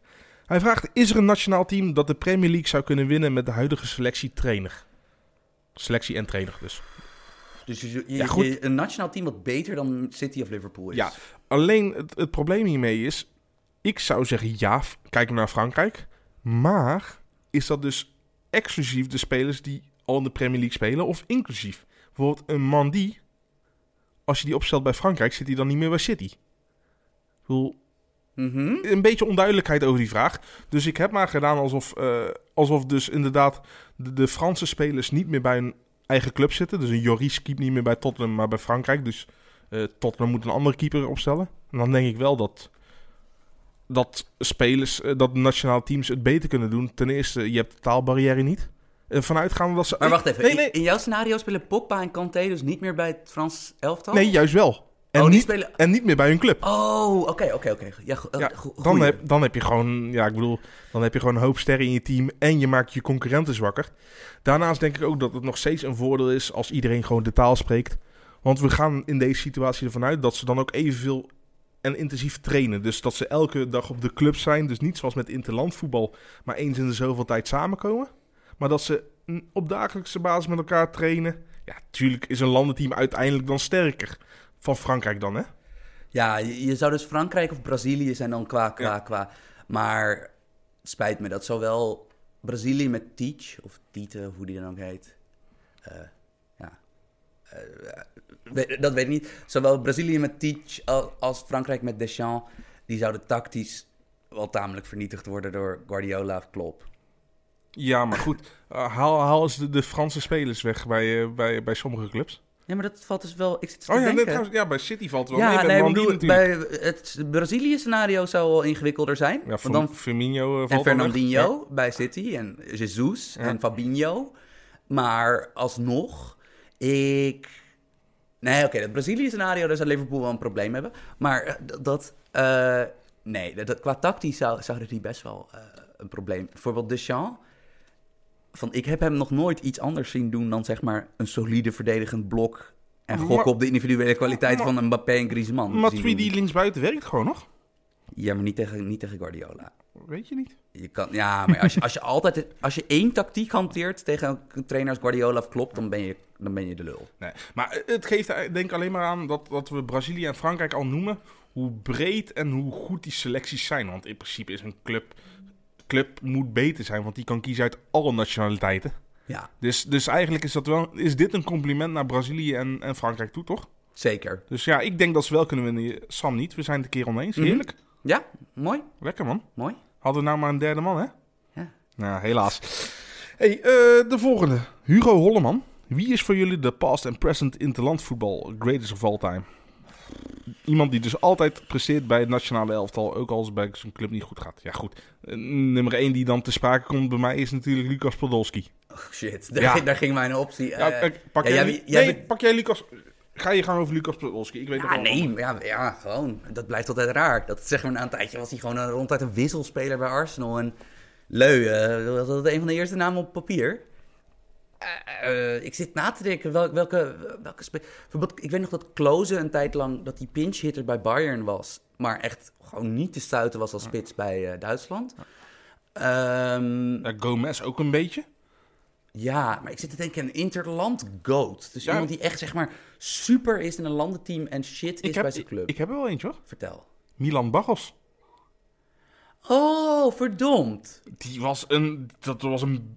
Hij vraagt, is er een nationaal team dat de Premier League zou kunnen winnen met de huidige selectie trainer? Selectie en trainer dus. Dus je, je- Ja, goed. je- een nationaal team wat beter dan City of Liverpool is. Ja. Alleen het, het probleem hiermee is, ik zou zeggen ja, kijk naar Frankrijk. Maar is dat dus exclusief de spelers die al in de Premier League spelen of inclusief? Bijvoorbeeld een Mandy, als je die opstelt bij Frankrijk, zit hij dan niet meer bij City. Ik bedoel, Mhm. een beetje onduidelijkheid over die vraag. Dus ik heb maar gedaan alsof, eh, alsof dus inderdaad de, de Franse spelers niet meer bij hun eigen club zitten. Dus een Joris keept niet meer bij Tottenham, maar bij Frankrijk. Dus eh, Tottenham moet een andere keeper opstellen. En dan denk ik wel dat, dat spelers, eh, dat nationale teams het beter kunnen doen. Ten eerste, je hebt de taalbarrière niet. Eh, vanuitgaande dat ze... Maar wacht even, Nee, nee, In, in jouw scenario spelen Pogba en Kanté dus niet meer bij het Frans elftal? nee juist wel. En, oh, niet, spelen... en niet meer bij hun club. Oh, oké, oké, oké. Ja, go- Ja, go- dan, heb, dan heb je gewoon, ja, ik bedoel, dan heb je gewoon een hoop sterren in je team en je maakt je concurrenten zwakker. Daarnaast denk ik ook dat het nog steeds een voordeel is als iedereen gewoon de taal spreekt. Want we gaan in deze situatie ervan uit dat ze dan ook evenveel en intensief trainen. Dus dat ze elke dag op de club zijn. Dus niet zoals met interlandvoetbal, maar eens in de zoveel tijd samenkomen. Maar dat ze op dagelijkse basis met elkaar trainen. Ja, tuurlijk is een landenteam uiteindelijk dan sterker. Van Frankrijk dan, hè? Ja, je, je zou dus Frankrijk of Brazilië zijn dan qua, qua, Ja. qua... Maar het spijt me dat zowel Brazilië met Teach, of Tite, hoe die dan ook heet... eh, ja, eh, weet- dat weet ik niet. Zowel Brazilië met Teach al- als Frankrijk met Deschamps... die zouden tactisch wel tamelijk vernietigd worden door Guardiola of Klopp. Ja, maar goed. uh, haal, haal eens de, de Franse spelers weg bij, eh, bij, bij sommige clubs. Ja, maar dat valt dus wel... Ik zit te Oh ja, denken... trouwens, ja, bij City valt het wel Ja, mee. nee, bedoel, bij het Brazilië-scenario zou wel ingewikkelder zijn. Ja, want dan Firmino eh, En. Fernandinho bij City en Jesus Ja. en Fabinho. Maar alsnog, ik Nee, oké, dat Brazilië-scenario, daar zou Liverpool wel een probleem hebben. Maar eh, dat, eh, nee, dat, qua tactisch zou, zouden die best wel een probleem. Bijvoorbeeld Deschamps, van, ik heb hem nog nooit iets anders zien doen dan zeg maar een solide verdedigend blok en Maar- gokken op de individuele kwaliteit maar- van een Mbappé en Griezmann. Maar zien 3D doen. linksbuiten werkt gewoon nog. Ja, maar niet tegen, niet tegen Guardiola. Weet je niet. Je kan, ja, maar als je, als je [laughs] altijd, als je één tactiek hanteert tegen een trainer als Guardiola of Klopp, dan ben je, dan ben je de lul. Nee. Maar het geeft eh, denk ik alleen maar aan dat, dat we Brazilië en Frankrijk al noemen. Hoe breed en hoe goed die selecties zijn. Want in principe is een club. Club moet beter zijn, want die kan kiezen uit alle nationaliteiten. Ja, Dus, dus eigenlijk is, dat wel, is dit een compliment naar Brazilië en, en Frankrijk toe, toch? zeker. Dus ja, ik denk dat ze wel kunnen winnen. Sam niet, we zijn het een keer oneens. Mhm. Heerlijk. Ja, mooi, Lekker man. mooi. Hadden we nou maar een derde man, hè? Ja. Nou, helaas. hey, eh, de volgende. Hugo Holleman. Wie is voor jullie de past en present interlandvoetbal greatest of all time? Iemand die dus altijd presteert bij het nationale elftal, ook als het bij zijn club niet goed gaat. Ja, goed. Eh, nummer 1 die dan te sprake komt bij mij is natuurlijk Lucas Podolski. Oh, shit, daar, [laughs] Ja. ging- daar ging mijn optie. Ja, eh, pak, ja, jij, jij- Lu- jij nee, bent- pak jij Lucas... Ga je gaan over Lucas Podolski? Ik weet ja, nee, ja, ja, gewoon. Dat blijft altijd raar. Dat zeg maar na een tijdje was hij gewoon een, ronduit een wisselspeler bij Arsenal. En Leu, eh, dat was een van de eerste namen op papier. Eh, eh, ik zit na te denken welke, welke, bijvoorbeeld, ik weet nog dat Klose een tijd lang dat die pinch hitter bij Bayern was, maar echt gewoon niet te stuiten was als spits bij eh, Duitsland. Ehm, Eh, Gomez ook een beetje. ja, maar ik zit te denken een interland goat. Dus Ja. iemand die echt zeg maar super is in een landenteam en shit is heb, bij zijn club. ik, ik heb er wel eentje hoor. Vertel. Milan Barros. Oh, verdomd. Die was een, dat was een,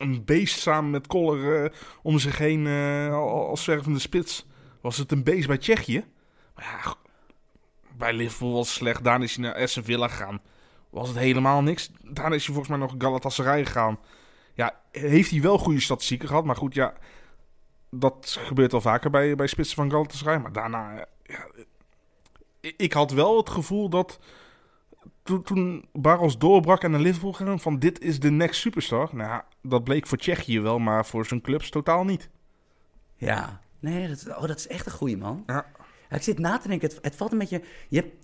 een beest samen met Koller eh, om zich heen eh, als zwervende spits. Was het een beest bij Tsjechië. Maar ja, bij Liverpool was het slecht. Daarna is hij naar Aston Villa gegaan. Was het helemaal niks. Daarna is hij volgens mij nog Galatasaray gegaan. Ja, heeft hij wel goede statistieken gehad. Maar goed, ja, dat gebeurt wel vaker bij, bij spitsen van Galatasaray. Maar daarna, eh, ja, ik had wel het gevoel dat toen, toen Barros doorbrak en naar Liverpool ging, van dit is de next superstar. Nou, dat bleek voor Tsjechië wel, maar voor zijn clubs totaal niet. Ja. Nee, dat, oh, dat is echt een goeie man. Ja. Ik zit na te denken, het, het valt een beetje... Je hebt,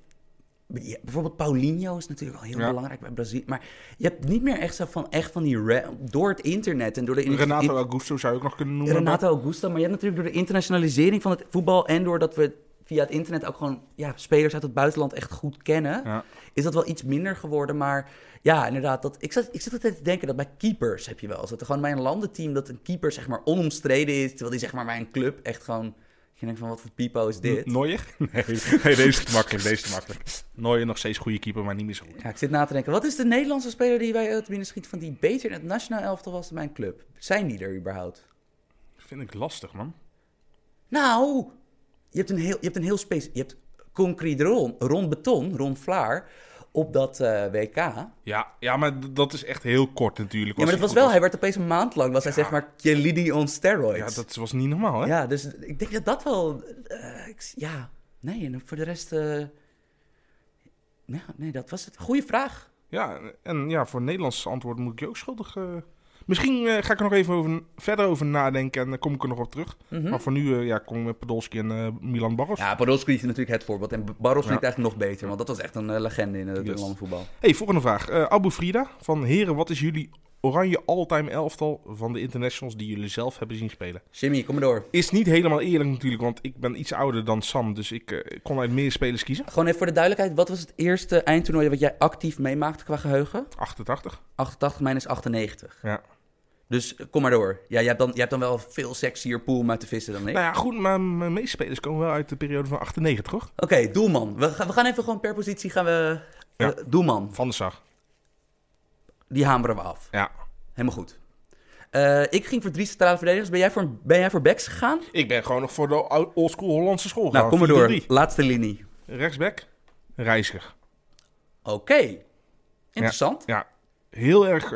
je bijvoorbeeld Paulinho is natuurlijk wel heel Ja. belangrijk bij Brazilië. Maar je hebt niet meer echt zo van, echt van die... door het internet en door de... Renato in- Augusto zou je ook nog kunnen noemen. Renato Augusto. Maar je hebt natuurlijk door de internationalisering van het voetbal... en doordat we via het internet ook gewoon ja, spelers uit het buitenland echt goed kennen... Ja. is dat wel iets minder geworden. Maar ja, inderdaad, dat, ik, zat, ik zit altijd te denken dat bij keepers heb je wel. Dat er gewoon bij een landenteam dat een keeper zeg maar onomstreden is... terwijl die zeg maar bij een club echt gewoon... Je denkt van, wat voor pipo is dit? Neuer? [laughs] Nee, nee, deze is te makkelijk, deze is te makkelijk. Neuer nog steeds goede keeper, maar niet meer zo goed. Ja, ik zit na te denken, wat is de Nederlandse speler die wij uit binnen schiet van die beter in het nationaal elftal was dan mijn club? Zijn die er überhaupt? Vind ik lastig, man. Nou, je hebt een heel, je hebt een heel space. Je hebt concrete Ron, Ron Beton, Ron Vlaar, op dat eh, WK. Ja, Ja, ja, maar dat is echt heel kort natuurlijk. maar dat was wel, hij werd opeens een maand lang, was hij Ja. zeg maar Chiellini on steroids. Ja, dat was niet normaal, hè? Ja, dus ik denk dat dat wel, eh, ik- ja, nee, en voor de rest, ja, nee, dat was het. Goeie vraag. Ja, en ja, voor Nederlands antwoord moet ik je ook schuldig. Eh. Misschien eh, ga ik er nog even over, verder over nadenken en dan kom ik er nog op terug. Mhm. Maar voor nu ja, ja, kom ik met Podolski en eh, Milan Barros. Ja, Podolski is natuurlijk het voorbeeld. En Barros vind ik Ja. eigenlijk nog beter, want dat was echt een eh, legende in het Yes. landenvoetbal. Hey, volgende vraag. Eh, Abu Frida van Heren, wat is jullie oranje all-time elftal van de internationals die jullie zelf hebben zien spelen? Jimmy, kom maar door. Is niet helemaal eerlijk natuurlijk, want ik ben iets ouder dan Sam, dus ik eh, kon uit meer spelers kiezen. Gewoon even voor de duidelijkheid, wat was het eerste eindtoernooi wat jij actief meemaakte qua geheugen? 88. 88, mijn is 98. Ja. Dus eh, kom maar door. Ja, jij hebt dan, jij hebt dan wel veel sexier pool om uit te vissen dan ik. Nou ja, goed, maar mijn meeste spelers komen wel uit de periode van 98, toch? Oké, doelman. We, gaan- we gaan even gewoon per positie gaan we... Ja. eh, doelman, Van de Sar. die hameren we af. Ja. Helemaal goed. Eh, ik ging voor drie centrale verdedigers. Ben jij voor, ben jij voor backs gegaan? Ik ben gewoon nog voor de oldschool Hollandse school Nou, kom maar gegaan. door. 4-3-3. Laatste linie. Rechtsback, Reiziger. Oké. Interessant. Ja, heel erg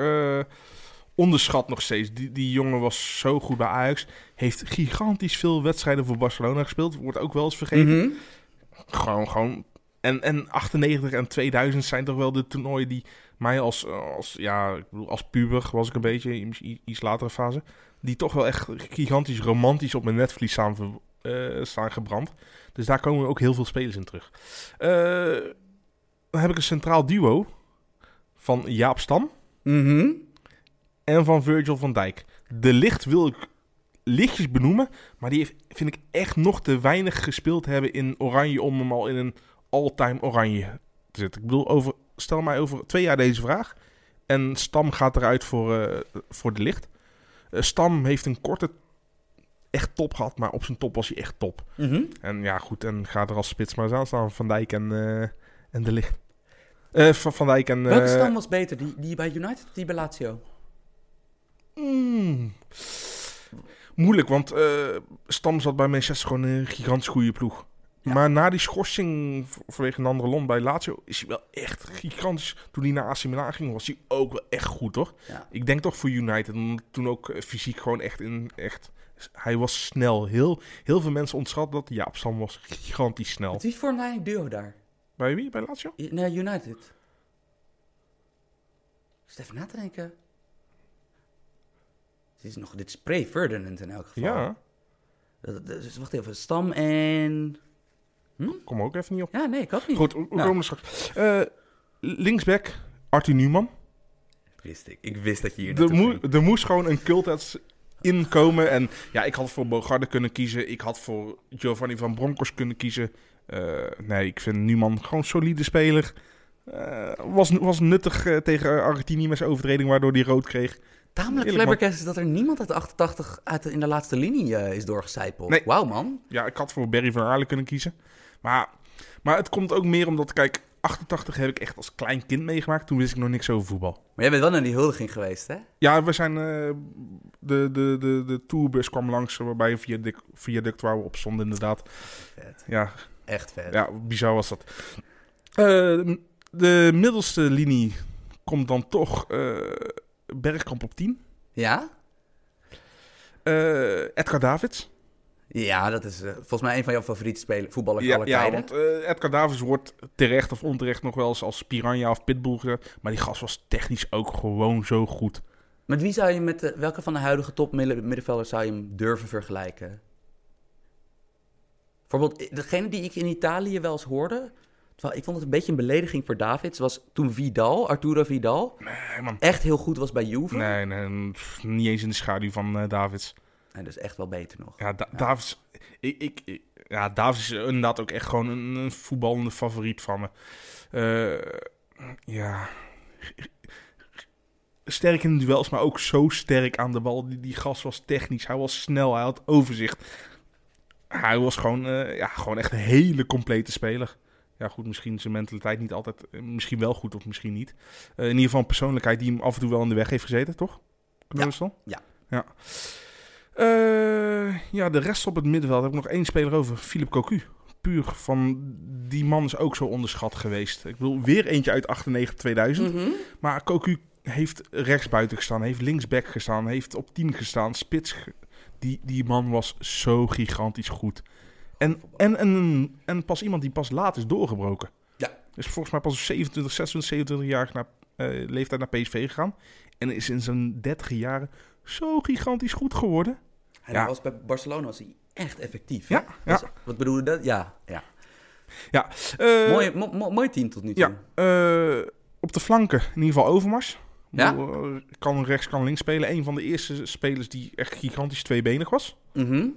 onderschat nog steeds. Die, die jongen was zo goed bij Ajax. Heeft gigantisch veel wedstrijden voor Barcelona gespeeld. Wordt ook wel eens vergeten. Mhm. Gewoon, gewoon. En, en 98 en 2000 zijn toch wel de toernooien die mij als, als, ja, ik bedoel, als puber was ik een beetje, in iets latere fase, die toch wel echt gigantisch romantisch op mijn netvlies staan eh, staan gebrand. Dus daar komen ook heel veel spelers in terug. Eh, dan heb ik een centraal duo van Jaap Stam Mhm. En van Virgil van Dijk. De licht wil ik lichtjes benoemen, maar die heeft, vind ik echt nog te weinig gespeeld hebben in oranje om hem al in een all-time oranje te zetten. Ik bedoel, over, stel mij over twee jaar deze vraag en Stam gaat eruit voor, eh, voor de licht. Eh, Stam heeft een korte echt top gehad, maar op zijn top was hij echt top. Mhm. En ja, goed, en ga er als spits maar eens aan staan. Van Dijk en, eh, en de licht. Van, van Dijk en... Welke stam was beter? Die, die bij United of die bij Lazio? Mm. Moeilijk, want eh, Stam zat bij Manchester gewoon een gigantisch goede ploeg. Ja. Maar na die schorsing vanwege een andere land bij Lazio is hij wel echt gigantisch. Toen hij naar AC Milan ging, was hij ook wel echt goed. Ja. Ik denk toch voor United. Toen ook eh, fysiek gewoon echt in... Echt, hij was snel. Heel, heel veel mensen ontschatten dat. Ja, Stam was gigantisch snel. Wat wie voor een eigenlijk duo daar? Bij wie? Bij Lazio? Nee, United. Ik zit even na te denken. Dit is nog, dit is pre-Ferdinand in elk geval. Ja, Dat, dat- dus wacht even, Stam en... kom ook even niet op. Ja, nee, ik had niet. Goed, we Nou. komen straks. Eh, linksback, Arthur Newman. Wist ik. Ik wist dat je hier Er, moe- er moest gewoon een culthats inkomen. En ja, ik had voor Bogarde kunnen kiezen. Ik had voor Giovanni van Bronckhorst kunnen kiezen. Eh, nee, ik vind Newman gewoon solide speler. Eh, was, was nuttig tegen Argentinië met zijn overtreding, waardoor hij rood kreeg. Tamelijk flabbergast is dat er niemand uit de 88 uit de- in de laatste linie eh, is doorgecijpeld. Nee. Wauw, man. Ja, ik had voor Barry van Aarle kunnen kiezen. Maar, maar het komt ook meer omdat, kijk, 88 heb ik echt als klein kind meegemaakt. Toen wist ik nog niks over voetbal. Maar jij bent wel naar die huldiging geweest, hè? Ja, we zijn. eh, de, de, de, de tourbus kwam langs, waarbij een viaduct, viaduct waar we op stonden, inderdaad. Vet. Ja, Echt vet. ja bizar was dat. Eh, de middelste linie komt dan toch Bergkamp op 10. Ja? Eh, Edgar Davids. Ja, dat is eh, volgens mij een van jouw favoriete spelers, voetballers Ja, aller ja tijden. want eh, Edgar Davids wordt terecht of onterecht nog wel eens als Piranha of Pitbull gezet. Maar die gast was technisch ook gewoon zo goed. Met wie zou je met de, welke van de huidige top midden- middenvelders zou je hem durven vergelijken? Bijvoorbeeld, degene die ik in Italië wel eens hoorde, terwijl ik vond het een beetje een belediging voor Davids, was toen Vidal, Arturo Vidal, Nee, man. echt heel goed was bij Juve. Nee, nee, pff, niet eens in de schaduw van eh, Davids. En dus echt wel beter nog. Ja, Da- Davids. Ik, ik, ik- ja, Davids is inderdaad ook echt gewoon een, een voetballende favoriet van me. Eh, ja. Sterk in de duels, maar ook zo sterk aan de bal. Die, die gast was technisch, hij was snel, hij had overzicht. Hij was gewoon, eh, ja, gewoon echt een hele complete speler. Ja, goed, misschien zijn mentaliteit niet altijd, eh, misschien wel goed of misschien niet. Eh, in ieder geval een persoonlijkheid die hem af en toe wel in de weg heeft gezeten, toch? Ja, Russell? ja. Ja. Eh, ja, de rest op het middenveld heb ik nog één speler over. Philip Cocu. Puur van die man is ook zo onderschat geweest. Ik bedoel, weer eentje uit 98-2000. Mhm. Maar Cocu heeft rechtsbuiten gestaan, heeft linksback gestaan, heeft op 10 gestaan, spits. Die, die man was zo gigantisch goed. En, en, en, en pas iemand die pas laat is doorgebroken. Ja. Is volgens mij pas op 27, 26, 27 jaar naar, eh, leeftijd naar PSV gegaan. En is in zijn 30 jaren zo gigantisch goed geworden. En Ja. hij was bij Barcelona was hij echt effectief. Ja, ja. Was- wat bedoel je dat? Ja, ja. Eh, mooi, mo- mo- mooi team tot nu toe. Ja, eh, op de flanken in ieder geval Overmars. Ja? Kan rechts, kan links spelen. Een van de eerste spelers die echt gigantisch tweebenig was. Mhm.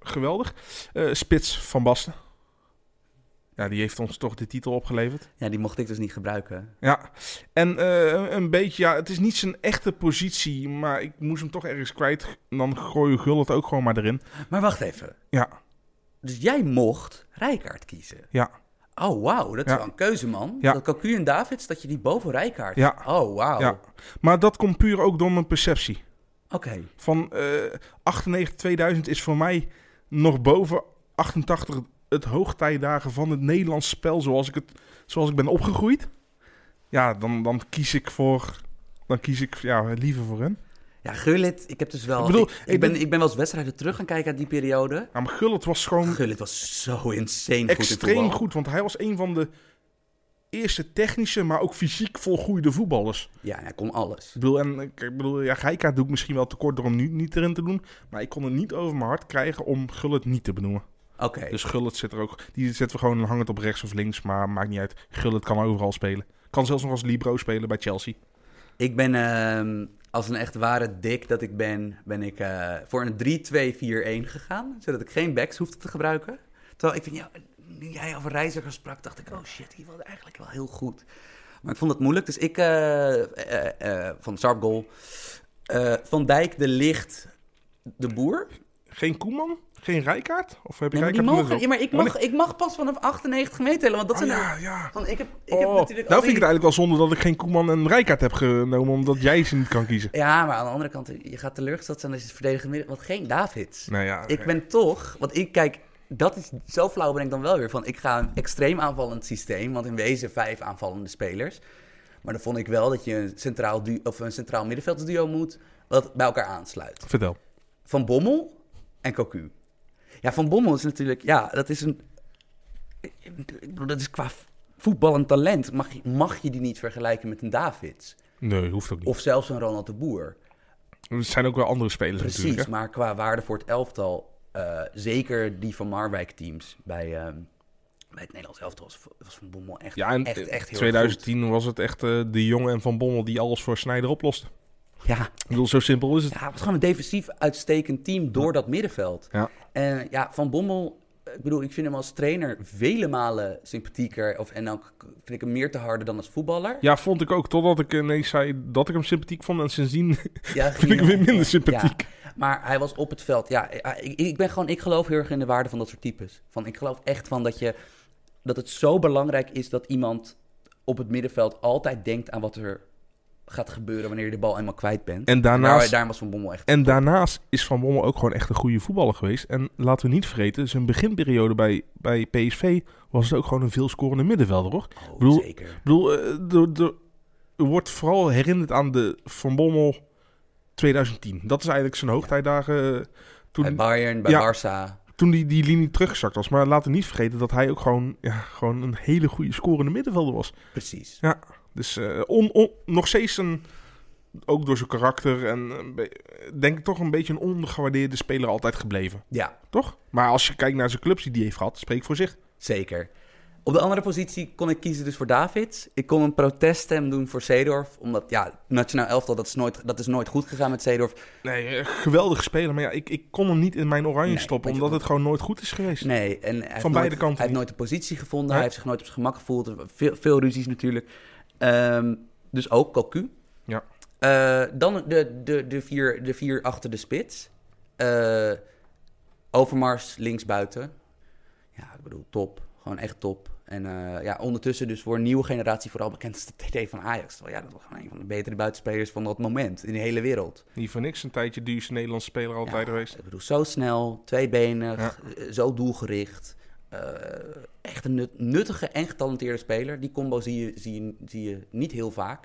Geweldig. Eh, Spits van Basten. Ja, die heeft ons toch de titel opgeleverd. Ja, die mocht ik dus niet gebruiken. Ja, en eh, een beetje, ja, het is niet zijn echte positie, maar ik moest hem toch ergens kwijt. Dan gooi je Gul het ook gewoon maar erin. Maar wacht even. Ja, Dus jij mocht Rijkaard kiezen? ja, Oh, wauw. Dat is Ja. wel een keuze, man. Ja. Dat Cocu en Davids, dat je die boven Rijkaard... Ja. Oh, wauw. ja. Maar dat komt puur ook door mijn perceptie. Oké. Van eh 98, 2000 is voor mij nog boven 88 het hoogtijdagen van het Nederlands spel zoals ik, het, zoals ik ben opgegroeid. Ja, dan, dan kies ik voor. Dan kies ik ja, liever voor hen. Ja, Gullit, ik heb dus wel... Ik bedoel, ik, ik ben, ik ben wel eens wedstrijden terug gaan kijken uit die periode. Ja, maar Gullit was gewoon Gullit was zo insane goed extreem goed. Want hij was een van de eerste technische, maar ook fysiek volgroeide voetballers. Ja, hij kon alles. Ik bedoel, en ik bedoel, ja, Geika doe ik misschien wel tekort door hem nu niet erin te doen. Maar ik kon het niet over mijn hart krijgen om Gullit niet te benoemen. Oké. Dus Gullit zit er ook. Die zetten we gewoon hangend op rechts of links, maar maakt niet uit. Gullit kan overal spelen. Kan zelfs nog als libero spelen bij Chelsea. Ik ben ehm, als een echt ware dik dat ik ben, ben ik eh, voor een 3-2-4-1 gegaan. Zodat ik geen backs hoefde te gebruiken. Terwijl ik vind, ja, jij over reizigers sprak, dacht ik, oh shit, die was eigenlijk wel heel goed. Maar ik vond het moeilijk, dus ik eh, eh, eh, van Sarp goal. van Dijk, De Licht, De Boer. Geen Koeman? Geen Rijkaard? Of heb je Nee, die Rijkaard mogen, ja, maar ik, Oh, mag, ik mag pas vanaf 98 meter tellen, want dat Oh, zijn ja, ja. Van, ik heb, ik Oh, heb nou natuurlijk vind al ik het eigenlijk wel zonde dat ik geen Koeman en Rijkaard heb genomen, omdat jij ze niet kan kiezen. Ja, maar aan de andere kant, je gaat teleurgesteld zijn als je het verdedigende midden... Want geen Davids. Nou ja, Ik ben toch, want ik kijk, dat is zo flauw ben ik dan wel weer van. Ik ga een extreem aanvallend systeem, want in wezen vijf aanvallende spelers. Maar dan vond ik wel dat je een centraal, du of een centraal middenveldsduo moet, wat bij elkaar aansluit. Vertel. Van Bommel en Cocu. Ja, Van Bommel is natuurlijk, ja, dat is een, ik bedoel, dat is qua voetballend talent. Mag je, mag je die niet vergelijken met een Davids? Nee, hoeft ook niet. Of zelfs een Ronald de Boer? Er zijn ook wel andere spelers Precies, natuurlijk. Hè? maar qua waarde voor het elftal, eh, zeker die van Marwijk teams bij, ehm, bij het Nederlands elftal was, was Van Bommel echt, Ja, en echt, echt heel erg 2010 was het echt eh, de jongen en Van Bommel die alles voor Snijder oplosten. goed. Ja, Ik bedoel, zo simpel is het. ja, het was gewoon een defensief uitstekend team door dat middenveld. Ja. En ja, Van Bommel, ik bedoel, ik vind hem als trainer vele malen sympathieker. Of, en ook vind ik hem meer te harde dan als voetballer. Ja, vond ik ook. Totdat ik ineens zei dat ik hem sympathiek vond. En sindsdien [laughs] Ja, vind ik hem weer minder sympathiek. Ja, maar hij was op het veld. Ja, ik, ik ben gewoon, ik geloof heel erg in de waarde van dat soort types. Van, ik geloof echt van dat, je, dat het zo belangrijk is dat iemand op het middenveld altijd denkt aan wat er gaat gebeuren wanneer je de bal eenmaal kwijt bent. En daarnaast- Daar, daarom was Van Bommel echt. En daarnaast is Van Bommel ook gewoon echt een goede voetballer geweest. En laten we niet vergeten, zijn beginperiode bij, bij PSV was het ook gewoon een veelscorende middenvelder, hoor. Oh, bedoel- zeker. Ik bedoel, eh, de, de, er wordt vooral herinnerd aan de Van Bommel 2010. Dat is eigenlijk zijn hoogtijdagen. eh, Toen, Bij Bayern, bij Ja. Barça. toen die, die linie teruggezakt was. Maar laten we niet vergeten dat hij ook gewoon, ja, gewoon een hele goede scorende middenvelder was. Precies. Dus eh, on, on- nog steeds een, ook door zijn karakter en be- denk ik toch een beetje een ondergewaardeerde speler altijd gebleven. Ja, Toch? Maar als je kijkt naar zijn clubs die hij heeft gehad, spreek voor zich. zeker. Op de andere positie kon ik kiezen dus voor Davids. Ik kon een proteststem doen voor Seedorf. Omdat, ja, nationaal elftal, dat is nooit, dat is nooit goed gegaan met Seedorf. Nee, eh, geweldige speler. Maar ja, ik, ik kon hem niet in mijn oranje Nee, stoppen, omdat het gewoon nooit goed is geweest. Nee, en hij heeft Van beide nooit, kanten Hij heeft nooit de positie gevonden. Hij heeft zich nooit op zijn gemak gevoeld. Veel, veel ruzies natuurlijk. Ehm, dus ook Cocu. Ja. Eh, dan de, de, de, vier, de vier achter de spits. Eh, Overmars linksbuiten. Ja, ik bedoel, top. Gewoon echt top. En eh, ja, ondertussen dus voor een nieuwe generatie vooral bekend als de TD van Ajax. Terwijl ja, dat was gewoon een van de betere buitenspelers van dat moment in de hele wereld. Niet voor niks een tijdje duurste Nederlandse speler altijd Ja, geweest. Ik bedoel, zo snel, tweebenig, Ja. zo doelgericht. Eh, echt een nut- nuttige en getalenteerde speler. Die combo zie je, zie je, zie je niet heel vaak.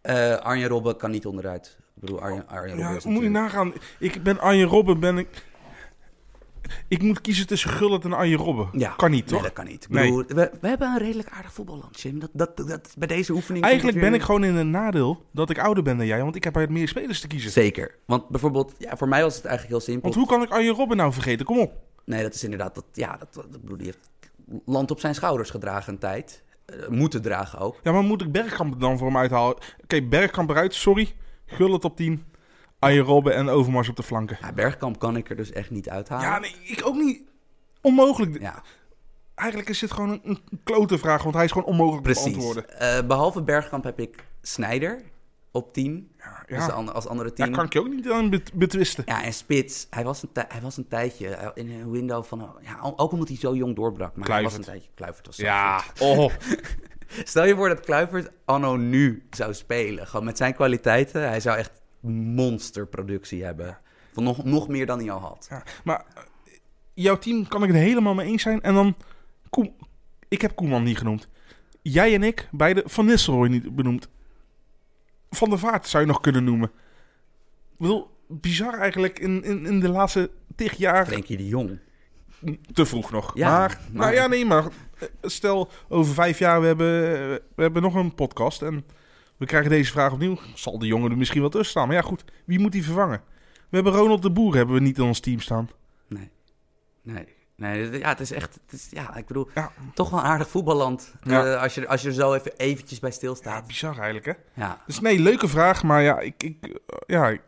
Eh Arjen Robben kan niet onderuit. Ik bedoel, Arjen, Arjen Robben Ja, moet je nagaan. Ik ben Arjen Robben, ben ik... Ik moet kiezen tussen Gullit en Arjen Robben. Ja, Kan niet, Nee, toch? dat kan niet. Ik Nee. bedoel, we, we hebben een redelijk aardig voetballand, Jim. Dat, dat, dat, bij deze oefening... Eigenlijk ben ik gewoon in een nadeel dat ik ouder ben dan jij, want ik heb uit meer spelers te kiezen. Zeker. Want bijvoorbeeld, ja, voor mij was het eigenlijk heel simpel. Want hoe kan ik Arjen Robben nou vergeten? Kom op. Nee, dat is inderdaad... Dat, ja, dat, dat, die heeft land op zijn schouders gedragen een tijd. Eh, moeten dragen ook. Ja, maar moet ik Bergkamp dan voor hem uithalen? Oké, Bergkamp eruit, sorry. Gullit op 10. Arjen Robben en Overmars op de flanken. Ja, Bergkamp kan ik er dus echt niet uithalen. Ja, nee, ik ook niet. Onmogelijk. Ja, Eigenlijk is dit gewoon een, een klote vraag, want hij is gewoon onmogelijk te precies. beantwoorden. Eh, behalve Bergkamp heb ik Snijder op 10. Ja, Dus de ja. als andere Daar 10. kan ik je ook niet aan bet- betwisten. Ja, en Spits, hij was een, hij was een tijdje eh, in een window van... Ja, ook omdat hij zo jong doorbrak. Maar hij was een tijdje... Kluivert was zo Ja, oh. [laughs] Stel je voor dat Kluivert anno nu zou spelen. Gewoon met zijn kwaliteiten. Hij zou echt monsterproductie hebben. Van nog, nog meer dan hij al had. Ja, maar eh, jouw team kan ik het helemaal mee eens zijn. En dan, Koem, ik heb Koeman niet genoemd. Jij en ik, beide Van Nistelrooy niet benoemd. Van der Vaart zou je nog kunnen noemen. Ik bedoel, bizar eigenlijk in, in, in de laatste tig jaar. Frenkie de Jong. Te vroeg nog. Ja, maar, maar- nou ja, nee, maar stel, over vijf jaar we hebben we hebben nog een podcast en we krijgen deze vraag opnieuw. Zal de jongen er misschien wel tussen staan? Maar ja, goed, wie moet die vervangen? We hebben Ronald de Boer hebben we niet in ons team staan. Nee. Nee. Nee, ja, het is echt, het is, ja, ik bedoel, Ja. toch wel een aardig voetballand. Ja. Eh, als, je, als je er zo even eventjes bij Ja, stilstaat. bizar eigenlijk, hè? Ja, Dus nee, leuke vraag, maar ja, ik, ik, eh, ja, ik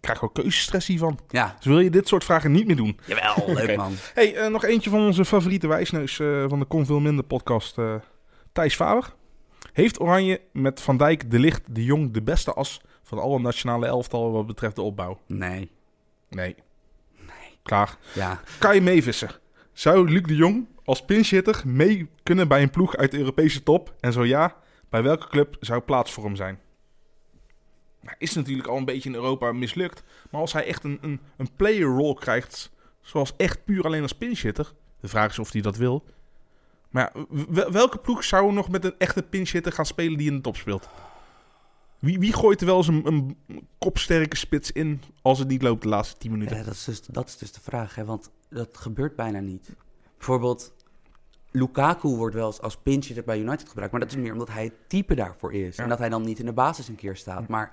krijg ook keuzestress hiervan. ja. Dus wil je dit soort vragen niet meer doen? Jawel, [laughs] leuk man. hey, eh, nog eentje van onze favoriete wijsneus van de Kon Veel Minder podcast, Thijs Faber. Heeft Oranje met Van Dijk, De Licht, De Jong de beste as van alle nationale elftallen wat betreft de opbouw? Nee. Nee. Klaar. Ja, Kan je meevissen? Zou Luc de Jong als pinchhitter mee kunnen bij een ploeg uit de Europese top? En zo ja, bij welke club zou plaats voor hem zijn? Nou, is natuurlijk al een beetje in Europa mislukt. Maar als hij echt een, een, een player role krijgt, zoals echt puur alleen als pinchhitter. De vraag is of hij dat wil. Maar welke ploeg zou nog met een echte pinchhitter gaan spelen die in de top speelt? Wie, wie gooit er wel eens een, een kopsterke spits in als het niet loopt de laatste 10 minuten? Ja, dat, is dus, dat is dus de vraag, hè? want dat gebeurt bijna niet. Bijvoorbeeld, Lukaku wordt wel eens als pinch bij United gebruikt, maar dat is meer omdat hij het type daarvoor is. Ja. En dat hij dan niet in de basis een keer staat. Maar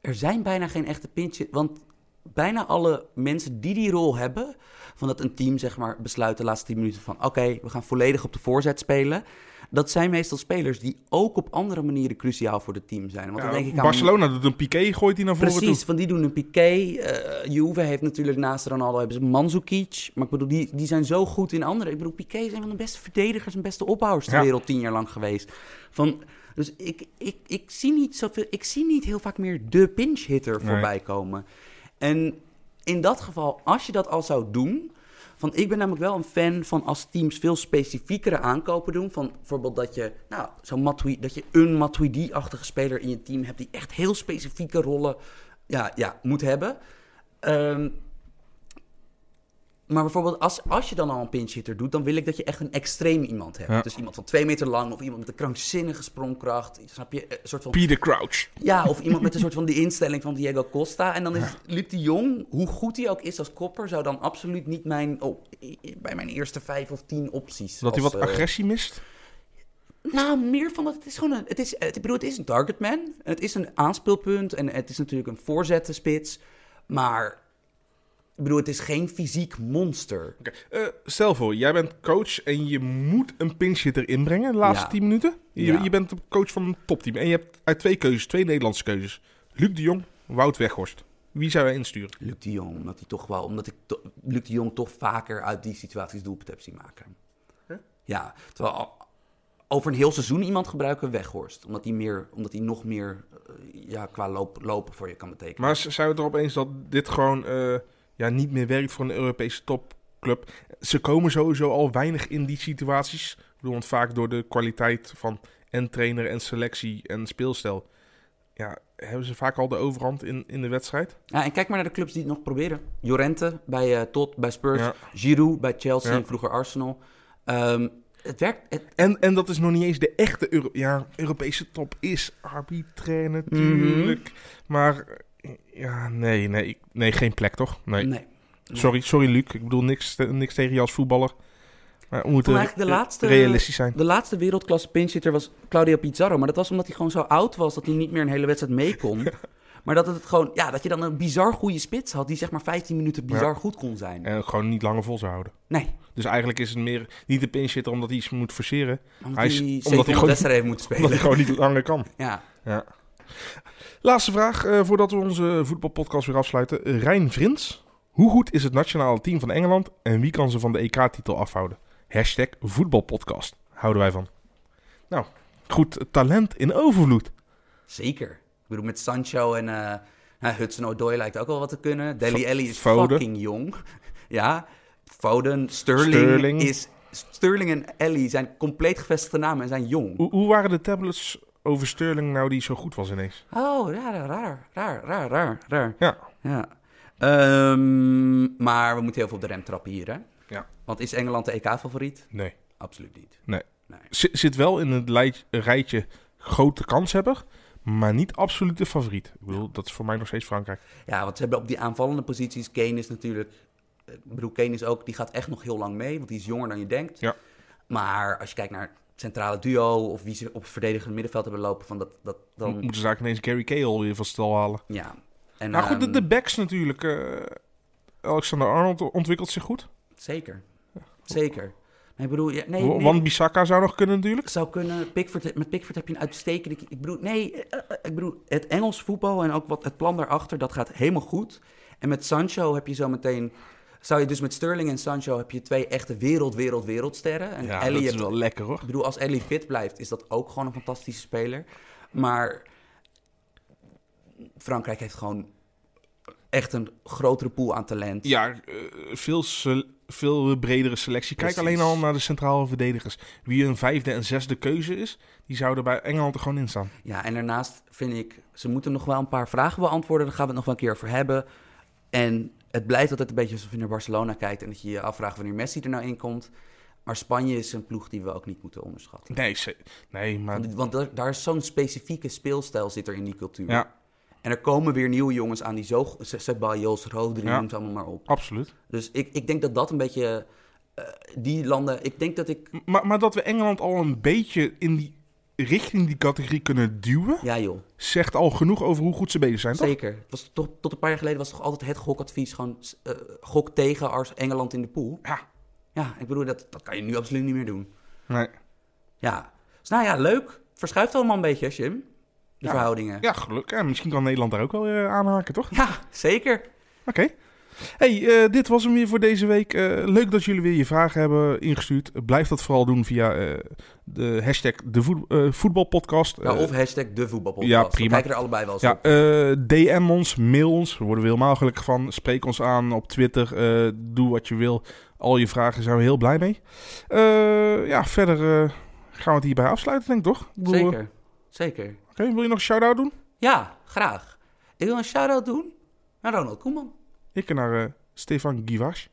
er zijn bijna geen echte pinch want bijna alle mensen die die rol hebben, van dat een team zeg maar besluit de laatste 10 minuten van oké, we gaan volledig op de voorzet spelen. Dat zijn meestal spelers die ook op andere manieren cruciaal voor het team zijn. Want dan denk ik aan Barcelona doet een piqué, gooit hij naar voren Precies, toe. van die doen een Piqué. eh Juve heeft natuurlijk naast Ronaldo hebben ze Mandzukic. Maar ik bedoel, die, die zijn zo goed in andere. Ik bedoel, Piqué is een van de beste verdedigers en beste opbouwers ter Ja. wereld tien jaar lang geweest. Van, dus ik, ik, ik, zie niet zoveel, ik zie niet heel vaak meer de pinch hitter Nee. voorbij komen. En in dat geval, als je dat al zou doen... Van, ik ben namelijk wel een fan van als teams veel specifiekere aankopen doen. Van bijvoorbeeld dat je, nou, zo'n Matuidi, dat je een Matuidi-achtige speler in je team hebt die echt heel specifieke rollen ja, ja, moet hebben. Ehm, maar bijvoorbeeld, als, als je dan al een pinch hitter doet, dan wil ik dat je echt een extreem iemand hebt. Ja. Dus iemand van twee meter lang of iemand met een krankzinnige sprongkracht. Snap je? Een soort van Peter Crouch. ja, of iemand met een soort van die instelling van Diego Costa. En dan is Luc de Jong, hoe goed hij ook is als kopper, zou dan absoluut niet mijn, oh, bij mijn eerste vijf of tien opties. Dat hij wat eh, agressie mist. nou, meer van dat het is gewoon een. Het is, ik bedoel, het is een targetman. Het is een aanspeelpunt. En het is natuurlijk een voorzettenspits. Maar. Ik bedoel, het is geen fysiek monster. Eh, stel voor, jij bent coach en je moet een pinchhitter inbrengen de laatste Ja. 10 minuten. Je, Ja. je bent de coach van een topteam en je hebt uit twee keuzes, twee Nederlandse keuzes. Luc de Jong, Wout Weghorst. Wie zou jij insturen? Luc de Jong, omdat hij toch wel. Omdat ik to- Luc de Jong toch vaker uit die situaties doelpunt heb zien maken. Huh? Ja, terwijl over een heel seizoen iemand gebruiken Weghorst. Omdat hij, meer, omdat hij nog meer eh, ja, qua loop, lopen voor je kan betekenen. Maar z- zou het er opeens dat dit gewoon eh, ja, niet meer werkt voor een Europese topclub? Ze komen sowieso al weinig in die situaties. Ik bedoel, want vaak door de kwaliteit van en trainer en selectie en speelstijl... Ja, hebben ze vaak al de overhand in, in de wedstrijd. Ja, en kijk maar naar de clubs die het nog proberen. Jorente bij eh Tot, bij Spurs. Ja. Giroud bij Chelsea Ja. en vroeger Arsenal. Ehm, het werkt. Het, En, en dat is nog niet eens de echte Euro ja, Europese top is arbitrair natuurlijk. Maar eh, ja, nee, nee, nee, geen plek toch? Nee. nee. Sorry, sorry Luc. Ik bedoel niks, niks tegen je als voetballer. Maar we moeten eigenlijk de laatste- realistisch zijn. De laatste wereldklasse pinchitter was Claudio Pizarro. Maar dat was omdat hij gewoon zo oud was dat hij niet meer een hele wedstrijd mee kon. [laughs] Maar dat het gewoon, ja, dat je dan een bizar goede spits had die zeg maar 15 minuten bizar Ja. goed kon zijn. En gewoon niet langer vol zou houden. Nee, Dus eigenlijk is het meer niet de pinchitter omdat hij iets moet forceren. omdat Hij is- omdat 700 hij gewoon- wedstrijden heeft moeten [laughs] Omdat hij spelen. gewoon niet langer kan. Ja. Ja. Laatste vraag eh, voordat we onze voetbalpodcast weer afsluiten. Rijn Vrins. Hoe goed is het nationale team van Engeland en wie kan ze van de EK-titel afhouden? Hashtag voetbalpodcast. Houden wij van. Nou, goed talent in overvloed. Zeker. Ik bedoel, met Sancho en eh nou, Hudson-Odoi lijkt ook wel wat te kunnen. Deli Alli is Foden. fucking jong. [laughs] ja, Foden, Sterling, Sterling. is... Sterling en Ellie zijn compleet gevestigde namen en zijn jong. Hoe, hoe waren de tablets over Sterling nou die zo goed was ineens? Oh, raar, raar, raar, raar, raar, raar. Ja. Ja. Ehm, maar we moeten heel veel op de rem trappen hier, hè? Ja. Want is Engeland de EK-favoriet? Nee. Absoluut niet. Nee. Nee. Zit wel in het rijtje grote kanshebber, maar niet absolute favoriet. Ik bedoel, dat is voor mij nog steeds Frankrijk. Ja, want ze hebben op die aanvallende posities... Kane is natuurlijk... Ik bedoel, Kane is ook... Die gaat echt nog heel lang mee, want die is jonger dan je denkt. Ja. Maar als je kijkt naar centrale duo of wie ze op het verdedigende middenveld hebben lopen, van dat, dat dan... Moeten ze eigenlijk ineens Gary Cahill weer van stal halen. Ja. En, Nou goed, de, ehm, de backs natuurlijk. eh, Alexander Arnold ontwikkelt zich goed. Zeker. Zeker. Nee, ik bedoel, ja, nee, nee. Want Bissaka zou nog kunnen natuurlijk. zou kunnen. Pickford, met Pickford heb je een uitstekende. Ik bedoel, nee, eh, eh, ik bedoel, het Engels voetbal en ook wat het plan daarachter, dat gaat helemaal goed. En met Sancho heb je zo meteen. Zou je dus met Sterling en Sancho heb je twee echte wereld, wereld, wereldsterren. En Ja, Ellie dat is hebt- wel lekker hoor. ik bedoel, als Ellie fit blijft, is dat ook gewoon een fantastische speler. Maar Frankrijk heeft gewoon echt een grotere pool aan talent. Ja, eh, veel, veel bredere selectie. Kijk Precies. alleen al naar de centrale verdedigers. Wie een vijfde en zesde keuze is, die zouden bij Engeland er gewoon in staan. Ja, en daarnaast vind ik, ze moeten nog wel een paar vragen beantwoorden. Daar gaan we het nog wel een keer over hebben. En het blijft altijd een beetje alsof je naar Barcelona kijkt en dat je je afvraagt wanneer Messi er nou in komt. Maar Spanje is een ploeg die we ook niet moeten onderschatten. Nee, nee maar Want, want daar, daar is zo'n specifieke speelstijl zit er in die cultuur. ja, En er komen weer nieuwe jongens aan die zo... Ceballos, Rodri, Ja. noem allemaal maar op. absoluut. Dus ik, ik denk dat dat een beetje... eh, die landen... Ik denk dat ik... Maar, maar dat we Engeland al een beetje in die richting die categorie kunnen duwen, Ja joh, zegt al genoeg over hoe goed ze bezig zijn, toch? zeker. Was toch, tot een paar jaar geleden was toch altijd het gokadvies... gewoon eh, gok tegen Ars Engeland in de pool. Ja, Ja, ik bedoel, dat, dat kan je nu absoluut niet meer doen. nee. Ja, dus nou ja, leuk. Verschuift allemaal een beetje, Jim. De Ja. verhoudingen. Ja, gelukkig. Ja, misschien kan Nederland daar ook wel weer aanhaken, toch? Ja, zeker. Oké. Hey, eh, dit was hem weer voor deze week. Eh, leuk dat jullie weer je vragen hebben ingestuurd. Blijf dat vooral doen via eh, de hashtag de voet- voetbalpodcast. Ja, of hashtag de voetbalpodcast. ja, We prima. kijken er allebei wel eens ja, op. DM ons, mail ons. We worden we helemaal gelukkig van. Spreek ons aan op Twitter. doe wat je wil. Al je vragen zijn we heel blij mee. Ja, verder gaan we het hierbij afsluiten, denk ik toch? Ik bedoel, Zeker. Zeker. Oké, wil je nog een shout-out doen? Ja, graag. Ik wil een shout-out doen naar Ronald Koeman. Ik naar eh, Stefan Givash.